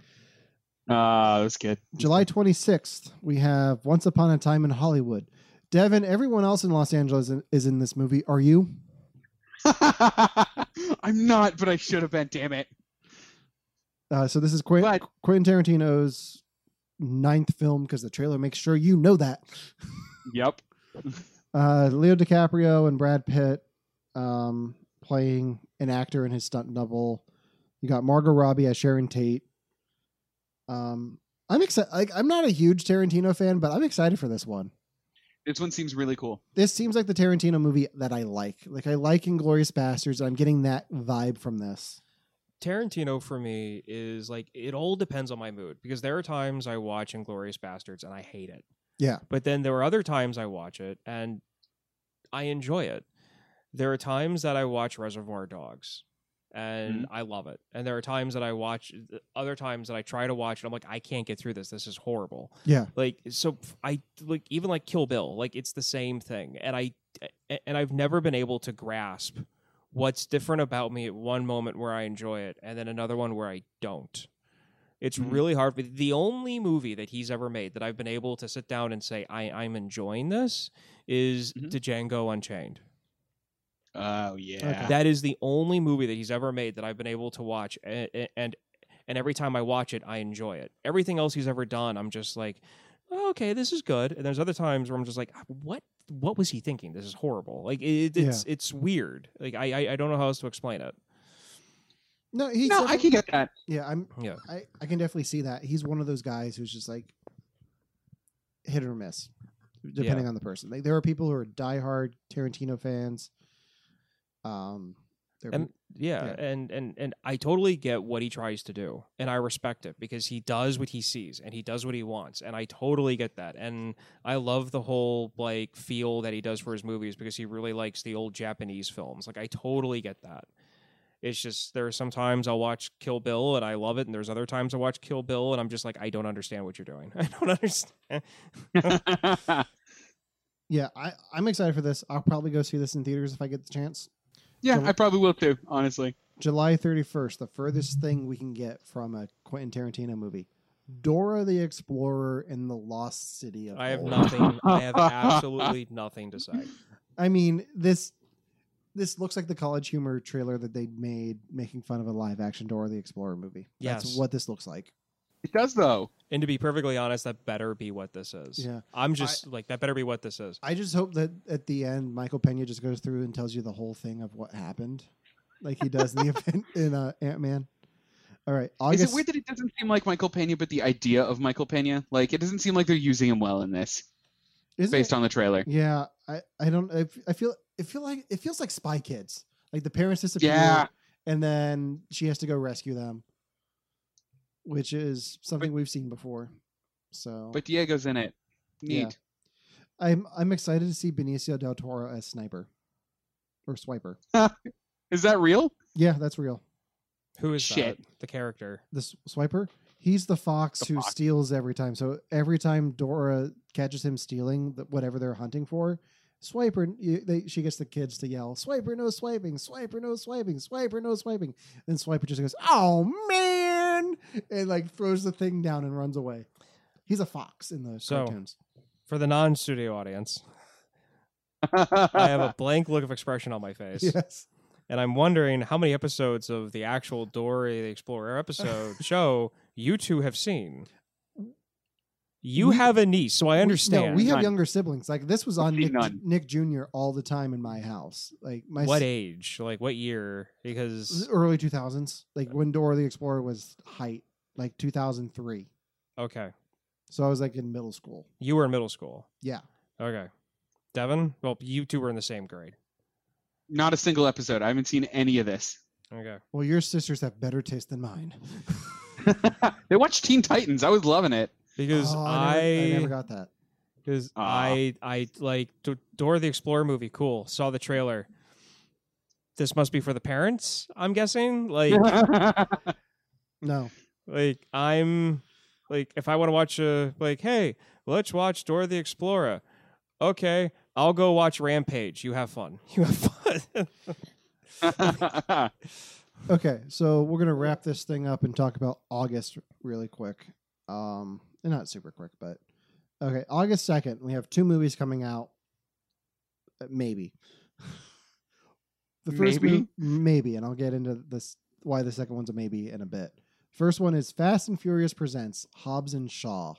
Uh, that's good. July 26th, we have Once Upon a Time in Hollywood. Devon, everyone else in Los Angeles is in this movie. Are you? I'm not, but I should have been. Damn it. Uh, so this is Quentin, But Quentin Tarantino's ninth film because the trailer makes sure you know that. yep. Uh, Leo DiCaprio and Brad Pitt um, playing an actor and his stunt double. You got Margot Robbie as Sharon Tate. Um, I'm excited. Like, I'm not a huge Tarantino fan, but I'm excited for this one. This one seems really cool. This seems like the Tarantino movie that I like. Like I like Inglourious Basterds, I'm getting that vibe from this. Tarantino for me is like it all depends on my mood because there are times I watch Inglourious Basterds and I hate it. Yeah. But then there are other times I watch it and I enjoy it. There are times that I watch Reservoir Dogs and I love it. And there are times that I watch other times that I try to watch and I'm like I can't get through this. This is horrible. Yeah. Like so I like even like Kill Bill, like it's the same thing. And I and I've never been able to grasp what's different about me at one moment where I enjoy it and then another one where I don't. It's Mhm. really hard. But the only movie that he's ever made that I've been able to sit down and say I, I'm enjoying this is Mhm. Django Unchained. Oh yeah. Okay. That is the only movie that he's ever made that I've been able to watch, and, and and every time I watch it, I enjoy it. Everything else he's ever done, I'm just like, oh, okay, this is good. And there's other times where I'm just like, ah, what what was he thinking? This is horrible. Like it, it's it's weird. Like I, I I don't know how else to explain it. No, he's no, I can get that. Yeah, I'm. Yeah. I, I can definitely see that. He's one of those guys who's just like hit or miss, depending on the person. Like there are people who are diehard Tarantino fans. Um, And yeah, Yeah. and and and I totally get what he tries to do, and I respect it because he does what he sees and he does what he wants, and I totally get that. And I love the whole like feel that he does for his movies because he really likes the old Japanese films. Like I totally get that. It's just there are some times I'll watch Kill Bill and I love it, and there's other times I watch Kill Bill and I'm just like I don't understand what you're doing. I don't understand. yeah, I I'm excited for this. I'll probably go see this in theaters if I get the chance. Yeah, I probably will too. Honestly, July 31st, the furthest thing we can get from a Quentin Tarantino movie. Dora the Explorer in the Lost City of I have Gold. nothing. I have absolutely nothing to say. I mean, this this looks like the college humor trailer that they made making fun of a live action Dora the Explorer movie. That's Yes. what this looks like. It does though. And to be perfectly honest, that better be what this is. Yeah. I'm just like that better be what this is. I just hope that at the end Michael Pena just goes through and tells you the whole thing of what happened. Like he does in the event in uh, Ant Man. All right. August Is it weird that it doesn't seem like Michael Pena, but the idea of Michael Pena? Like, it doesn't seem like they're using him well in this, is based it? on the trailer. Yeah, I, I don't I feel it feel like it feels like Spy Kids. Like the parents disappear Yeah. and then she has to go rescue them. Which is something we've seen before. So But Diego's in it. Yeah. Neat. I'm I'm excited to see Benicio del Toro as Sniper. Or Swiper. Is that real? Yeah, that's real. Who is Shit. that? The character. the Swiper, he's the fox The who fox. steals every time. So every time Dora catches him stealing the, whatever they're hunting for, Swiper, you- they, she gets the kids to yell, "Swiper, no swiping! Swiper, no swiping! Swiper, no swiping!" Then Swiper just goes, "Oh man!" And like throws the thing down and runs away. He's a fox in the So- cartoons. For the non-studio audience, I have a blank look of expression on my face, Yes. and I'm wondering how many episodes of the actual Dory the Explorer episode show you two have seen. You We- have a niece, so I We- understand. no, we have None. younger siblings. Like this was on Nick. Nick Jr. all the time in my house. Like my what s- age? Like what year? Because early 2000s, like when Dora the Explorer was height, like 2003. okay, So I was like in middle school. you were in middle school. Yeah. Okay, Devon. Well, you two were in the same grade. Not a single episode. I haven't seen any of this. Okay. Well, your sisters have better taste than mine. they watched Teen Titans. I was loving it. Because Oh, I, I, never, I never got that. Because Aw. I I like D- Dora the Explorer movie. Cool. Saw the trailer. This must be for the parents. I'm guessing. Like No. like I'm like if I want to watch a like hey let's watch Dora the Explorer. Okay, I'll go watch Rampage. You have fun. You have fun. Okay, so we're gonna wrap this thing up and talk about August really quick. Um, and not super quick, but okay, August second, we have two movies coming out. Uh, maybe. the first Maybe? mov- maybe, and I'll get into this why the second one's a maybe in a bit. First one is Fast and Furious presents Hobbs and Shaw.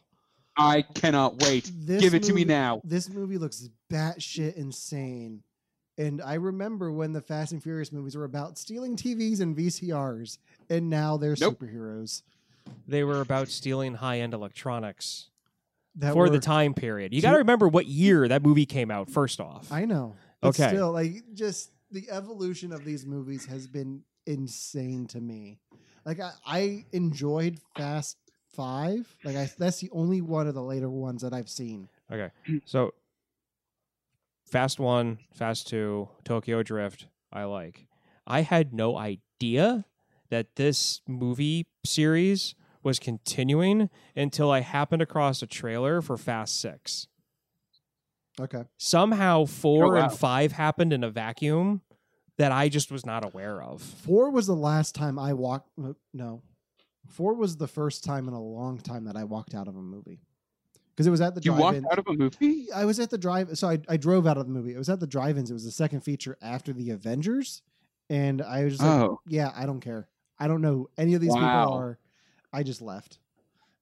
I cannot wait. This Give it to me now. This movie looks batshit insane. And I remember when the Fast and Furious movies were about stealing TVs and VCRs, and now they're Nope. superheroes. They were about stealing high end electronics That for the time period. You got to remember what year that movie came out. First off, I know. Okay. Still, like, just the evolution of these movies has been insane to me. Like, I, I enjoyed Fast Five. Like, I, that's the only one of the later ones that I've seen. Okay. So Fast 1, Fast 2, Tokyo Drift, I like. I had no idea that this movie series was continuing until I happened across a trailer for Fast 6. Okay. Somehow 4 Oh, wow. and 5 happened in a vacuum that I just was not aware of. Four was the last time I walked. Uh, no, four was the first time in a long time that I walked out of a movie because it was at the You walked drive-in. out of a movie? I was at the drive. So I, I drove out of the movie. It was at the drive-ins. It was the second feature after the Avengers, and I was just like, Oh. yeah, I don't care. I don't know who any of these people Wow. are. I just left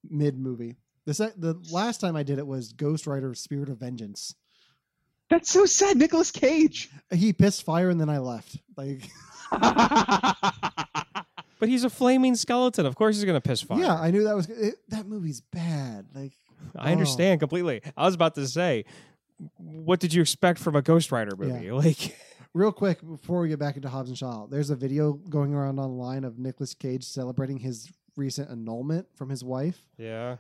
mid movie. The sec- the last time I did it was Ghost Rider: Spirit of Vengeance. That's so sad. Nicolas Cage. He pissed fire and then I left. Like But he's a flaming skeleton. Of course, he's gonna piss fire. Yeah, I knew that was it, that movie's bad. Like, I understand oh. completely. I was about to say, what did you expect from a Ghost Rider movie? Like, real quick before we get back into Hobbs and Shaw, there's a video going around online of Nicolas Cage celebrating his recent annulment from his wife. yeah,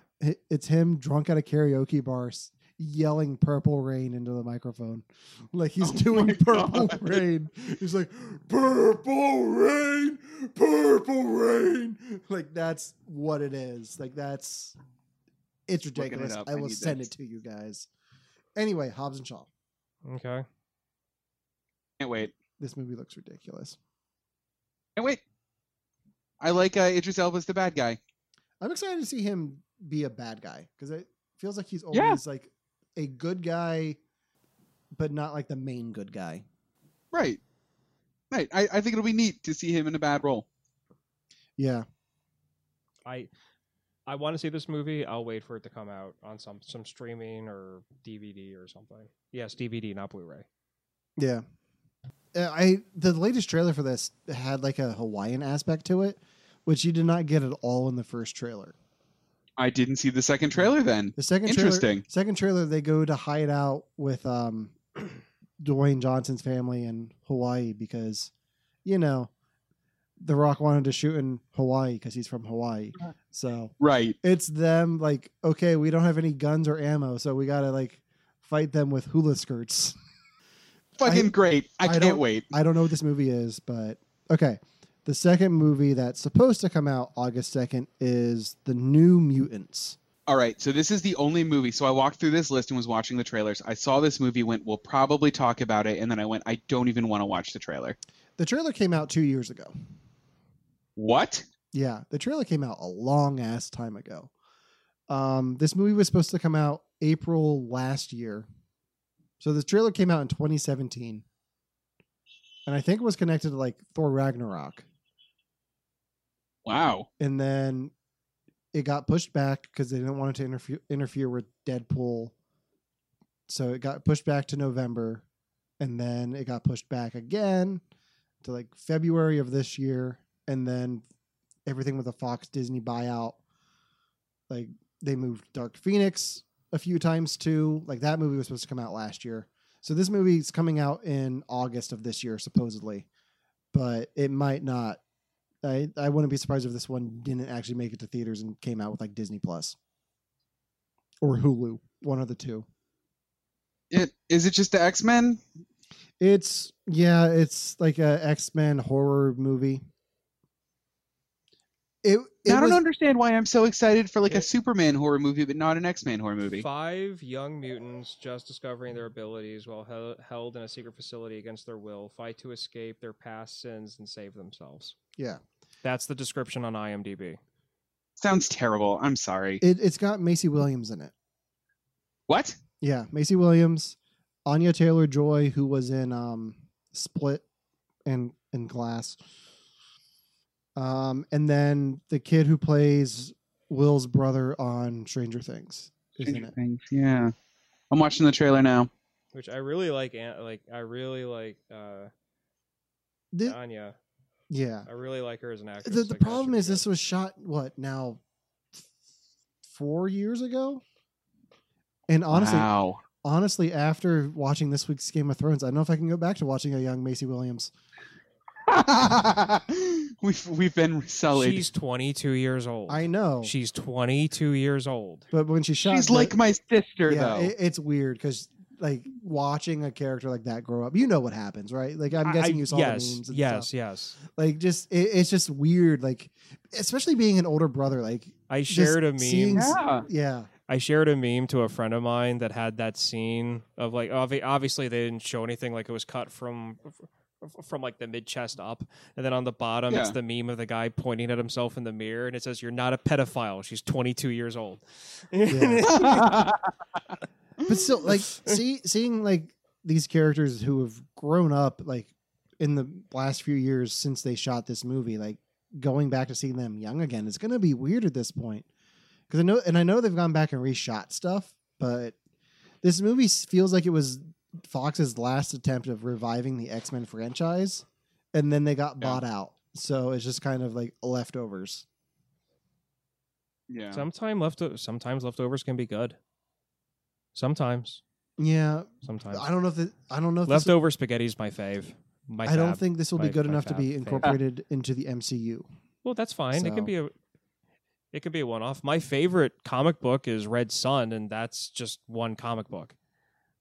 It's him drunk at a karaoke bar yelling "Purple Rain" into the microphone, like he's Oh doing "Purple God. Rain." He's like "Purple Rain, Purple Rain," like that's what it is. Like that's it's Looking it ridiculous. I I will need send this. it to you guys. Anyway, Hobbs and Shaw. okay. Can't wait. This movie looks ridiculous. Can't wait. I like uh, Idris Elba's the bad guy. I'm excited to see him be a bad guy because it feels like he's Yeah. always like a good guy, but not like the main good guy. Right. Right. I, I think it'll be neat to see him in a bad role. Yeah, I I want to see this movie. I'll wait for it to come out on some some streaming or DVD or something. Yes, DVD, not Blu-ray. yeah. Uh, I the latest trailer for this had like a Hawaiian aspect to it, which you did not get at all in the first trailer. I didn't see the second trailer then. The second trailer, Interesting. second trailer, they go to hide out with um, Dwayne Johnson's family in Hawaii because, you know, The Rock wanted to shoot in Hawaii because he's from Hawaii. So Right. it's them like, okay, we don't have any guns or ammo, so we gotta like fight them with hula skirts. Fucking I- great. I, I can't wait. I don't know what this movie is, but okay. The second movie that's supposed to come out August 2nd is The New Mutants. All right, so this is the only movie. So I walked through this list and was watching the trailers. I saw this movie, went, we'll probably talk about it, and then I went, I don't even want to watch the trailer. The trailer came out two years ago. What? Yeah, the trailer came out a long ass time ago. Um, this movie was supposed to come out April last year. So this trailer came out in 2017. And I think it was connected to like Thor Ragnarok. Wow. And then it got pushed back because they didn't want it to interfere interfere with Deadpool. So it got pushed back to November. And then it got pushed back again to like February of this year. And then everything with the Fox Disney buyout. Like they moved Dark Phoenix a few times too. Like that movie was supposed to come out last year. So this movie's coming out in August of this year, supposedly. But it might not. I, I wouldn't be surprised if this one didn't actually make it to theaters and came out with like Disney Plus or Hulu, one of the two. It is it just the X Men? It's yeah, it's like a X Men horror movie. It, it I don't was, understand why I'm so excited for like a Superman horror movie, but not an X Men horror movie. Five young mutants just discovering their abilities while hel- held in a secret facility against their will fight to escape their past sins and save themselves. Yeah, That's the description on IMDb. Sounds terrible. I'm sorry. it, it's got Maisie Williams in it. what? Yeah, Maisie Williams, Anya Taylor Joy, who was in um, Split and and Glass, um, and then the kid who plays Will's brother on Stranger Things is in it. Things, Yeah. I'm watching the trailer now. Which I really like. An- Like I really like uh, Thi- Anya. yeah, I really like her as an actress. the, the Like, problem is this was shot what now four years ago, and honestly, wow. honestly, after watching this week's Game of Thrones, I don't know if I can go back to watching a young Maisie Williams. we've we've been good. sullied. She's 22 years old. I know, She's 22 years old. but when she shot, She's the- like my sister, yeah, though. it, it's weird because like watching a character like that grow up, you know what happens, right? Like I'm guessing I- you saw yes, the memes. And yes, stuff. yes. Like just it, it's just weird, like especially being an older brother. Like I shared a meme. seeing- yeah. yeah, I shared a meme to a friend of mine that had that scene of like obviously they didn't show anything like it was cut from from like the mid chest up and then on the bottom it's the meme of the guy pointing at himself in the mirror and it says you're not a pedophile she's 22 years old Yeah. but still, like see seeing like these characters who have grown up like in the last few years since they shot this movie, like going back to seeing them young again is going to be weird at this point. Because I know, and I know they've gone back and reshot stuff, but this movie feels like it was Fox's last attempt of reviving the X Men franchise, and then they got Yeah. bought out. so it's just kind of like leftovers. Yeah. Sometimes left sometimes leftovers can be good. Sometimes, Yeah, sometimes I don't know if the, I don't know if this, leftover spaghetti is my fave. My I don't think this will be good my enough to fab be fave. incorporated into the MCU. Well, that's fine. It can be a it can be a one off. My favorite comic book is Red Son, and that's just one comic book.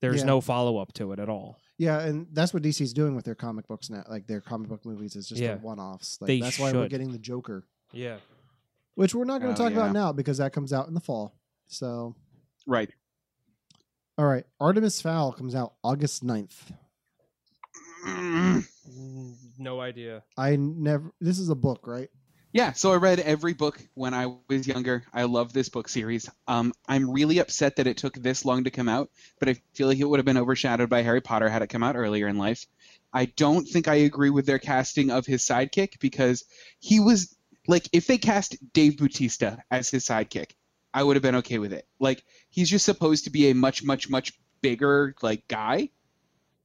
There's Yeah. no follow up to it at all. Yeah, and that's what DC's doing with their comic books now. Like their comic book movies is just Yeah. the one-offs. Like They that's why we're getting the Joker, Yeah. which we're not going Oh, to talk yeah. about now because that comes out in the fall. So, right. all right, Artemis Fowl comes out August 9th. Mm. No idea. I never. This is a book, right? Yeah, so I read every book when I was younger. I love this book series. Um, I'm really upset that it took this long to come out, but I feel like it would have been overshadowed by Harry Potter had it come out earlier in life. I don't think I agree with their casting of his sidekick because he was like, if they cast Dave Bautista as his sidekick, I would have been okay with it. Like, he's just supposed to be a much, much, much bigger like guy,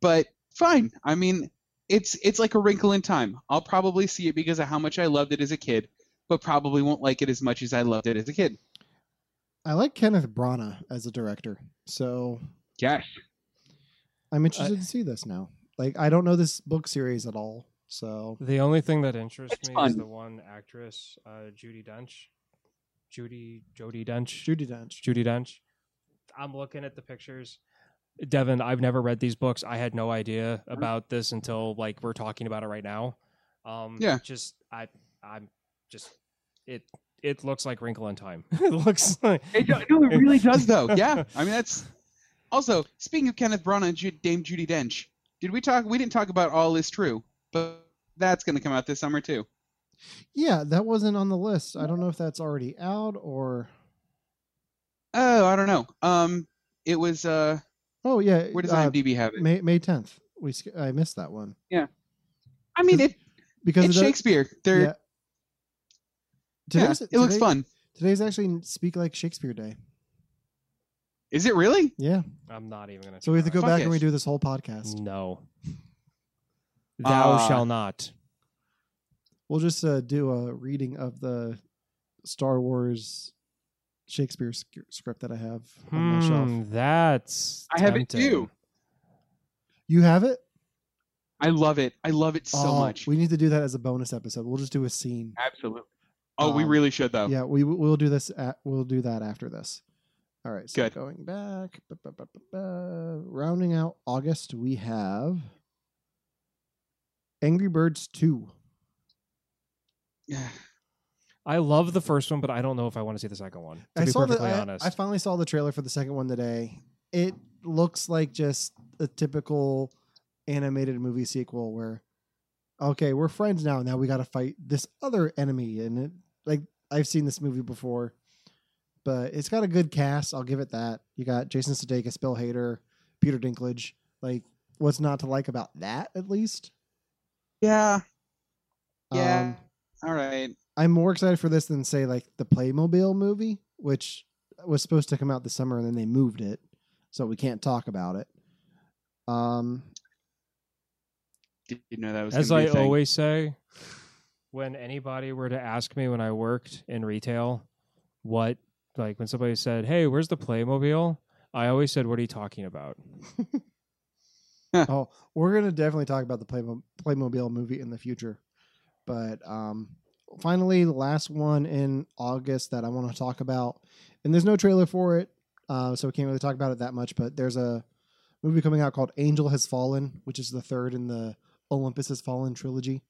but fine. I mean, it's it's like a wrinkle in time. I'll probably see it because of how much I loved it as a kid, but probably won't like it as much as I loved it as a kid. I like Kenneth Branagh as a director, so Yes. I'm interested to see this now. Like I don't know this book series at all, so The only thing that interests It's me fun. is the one actress, uh, Judi Dench. Judy Jody Dench. Judi Dench. Judi Dench. I'm looking at the pictures. Devon, I've never read these books. I had no idea about this until like we're talking about it right now. Um, Yeah. Just I, I'm just it. It looks like Wrinkle in Time. it looks like It, no, it really does though. Yeah. I mean that's also speaking of Kenneth Branagh and Ju- Dame Judi Dench. Did we talk? We didn't talk about All Is True, but that's going to come out this summer too. Yeah, that wasn't on the list. I don't know if that's already out or. Oh, I don't know. Um, it was. Uh, Oh yeah, where does uh, IMDb have it? May May tenth. We I missed that one Yeah. I mean, it, because it's Shakespeare. They're Yeah. yeah, Today's, it looks today- fun. Today's actually Speak Like Shakespeare Day. Is it really? Yeah, I'm not even gonna. so we have to go back it. and redo this whole podcast. No. Thou Uh, shall not. We'll just uh, do a reading of the Star Wars Shakespeare sc- script that I have on my shelf. Hmm, that's. I have it tempting. too. You have it? I love it. I love it so Oh, much. We need to do that as a bonus episode. We'll just do a scene. Absolutely. Oh, we Um, really should though. Yeah, we we'll do this. At, we'll do that after this. All right. So Good. going back, ba, ba, ba, ba, ba, rounding out August, we have Angry Birds Two. I love the first one, but I don't know if I want to see the second one. To I be saw the. perfectly I, honest, I finally saw the trailer for the second one today. It looks like just a typical animated movie sequel where, okay, we're friends now. Now we got to fight this other enemy, and it like I've seen this movie before, but it's got a good cast. I'll give it that. You got Jason Sudeikis, Bill Hader, Peter Dinklage. Like, what's not to like about that? At least, Yeah. Yeah. Um, All right. I'm more excited for this than say like the Playmobil movie, which was supposed to come out this summer and then they moved it, so we can't talk about it. Um, Did you know that was as gonna I be a thing? always say, when anybody were to ask me when I worked in retail, what like when somebody said, "Hey, where's the Playmobil?" I always said, "What are you talking about?" oh, we're gonna definitely talk about the Playmo- Playmobil movie in the future, but um, finally, the last one in August that I want to talk about, and there's no trailer for it, uh, so we can't really talk about it that much. But there's a movie coming out called Angel Has Fallen, which is the third in the Olympus Has Fallen trilogy.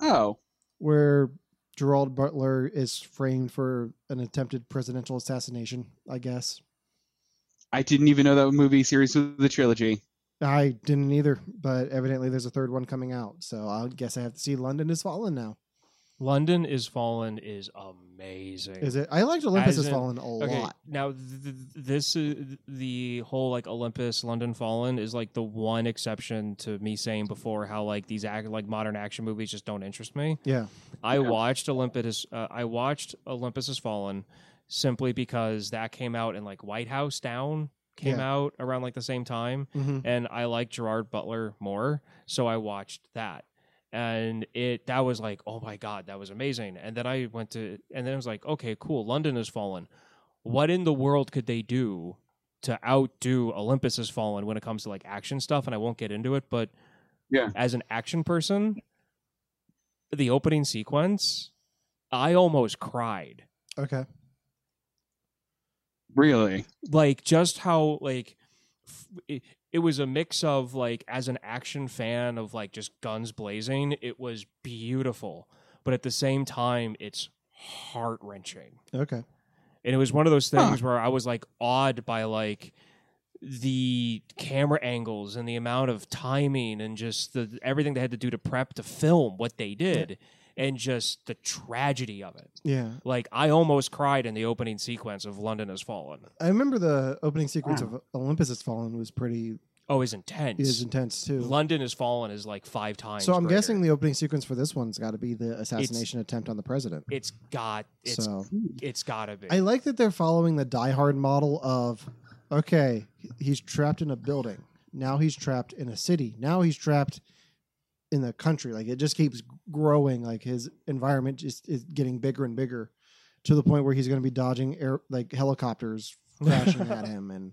Oh. where Gerald Butler is framed for an attempted presidential assassination, I guess. I didn't even know that movie series was the trilogy. I didn't either, but evidently there's a third one coming out. So I guess I have to see London is Fallen now. London is Fallen is amazing. Is it? I liked Olympus As has in- Fallen a Okay, lot. now th- th- this is the whole like Olympus London Fallen is like the one exception to me saying before how like these act like modern action movies just don't interest me. Yeah. I Yeah. watched Olympus. Uh, I watched Olympus Has Fallen simply because that came out and like White House Down came Yeah. out around like the same time, hmm and I like Gerard Butler more, so I watched that. And it that was like oh my god that was amazing and then i went to and then i was like okay cool london has fallen what in the world could they do to outdo olympus has fallen when it comes to like action stuff and i won't get into it but Yeah. as an action person the opening sequence i almost cried Okay. Really? like just how like f- it, was a mix of like as an action fan of like just guns blazing it was beautiful but at the same time it's heart wrenching Okay. and it was one of those Huh. things where i was like awed by like the camera angles and the amount of timing and just the everything they had to do to prep to film what they did and just the tragedy of it Yeah. like i almost cried in the opening sequence of london has fallen I remember the opening sequence Wow. of Olympus Has Fallen was pretty oh is intense is intense too. London has fallen is like five times. So I'm greater. guessing the opening sequence for this one's got to be the assassination attempt on the president. it's got it's so it's gotta be. I like that they're following the Die Hard model of, okay, he's trapped in a building. Now he's trapped in a city. Now he's trapped in the country. Like it just keeps growing. Like his environment just is getting bigger and bigger, to the point where he's going to be dodging air like helicopters crashing at him and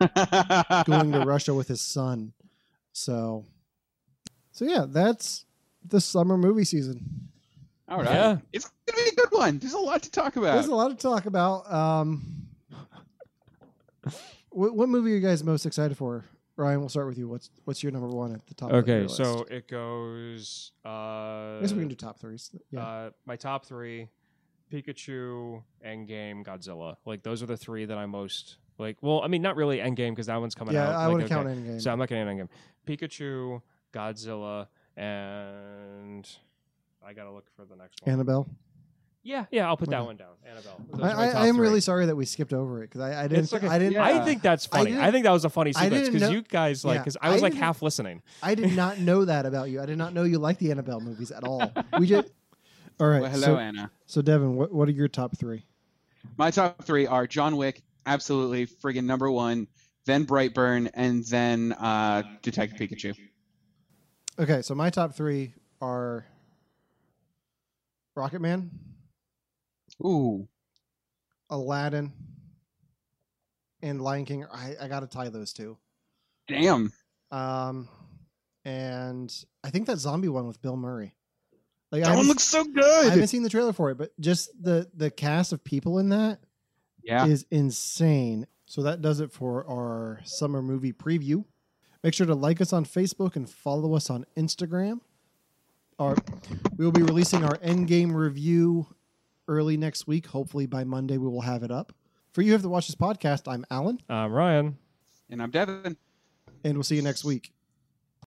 going to Russia with his son. So, so yeah, that's the summer movie season. All right. Yeah. It's gonna be a good one. There's a lot to talk about. There's a lot to talk about. Um, what, what movie are you guys most excited for? Ryan, we'll start with you. What's what's your number one at the top? of your okay, list? so it goes. Uh, I guess we can do top threes. Yeah. uh, my top three: Pikachu, Endgame, Godzilla. Like those are the three that I'm most like. Well, I mean, not really Endgame because that one's coming yeah, out. I like, wouldn't count. Endgame. So I'm not going to Endgame. Pikachu, Godzilla, and I gotta look for the next one. Annabelle. yeah, yeah, I'll put that one down. Annabelle. I, I, am three. really sorry that we skipped over it because I, I didn't. It's okay. I didn't. Yeah. I think that's funny. didn't- I, think that was a funny sequence because you guys like Yeah, because I was I like half listening. I did not know that about you. I did not know you liked the Annabelle movies at all. We just. All right. well, hello, so, Anna. so Devon, what what are your top three? My top three are John Wick, absolutely friggin' number one, then Brightburn, and then uh, Detective Pikachu. Okay, so my top three are Rocket Man, Ooh, Aladdin, and Lion King. I, I got to tie those two. damn. Um, and I think that zombie one with Bill Murray. Like I That one looks so good. I haven't seen the trailer for it, but just the the cast of people in that is insane. So that does it for our summer movie preview. Make sure to like us on Facebook and follow us on Instagram. Our, we will be releasing our Endgame review early next week. Hopefully by Monday we will have it up. For you who have to watch this podcast, I'm Allen, I'm Ryan. And I'm Devon. and we'll see you next week.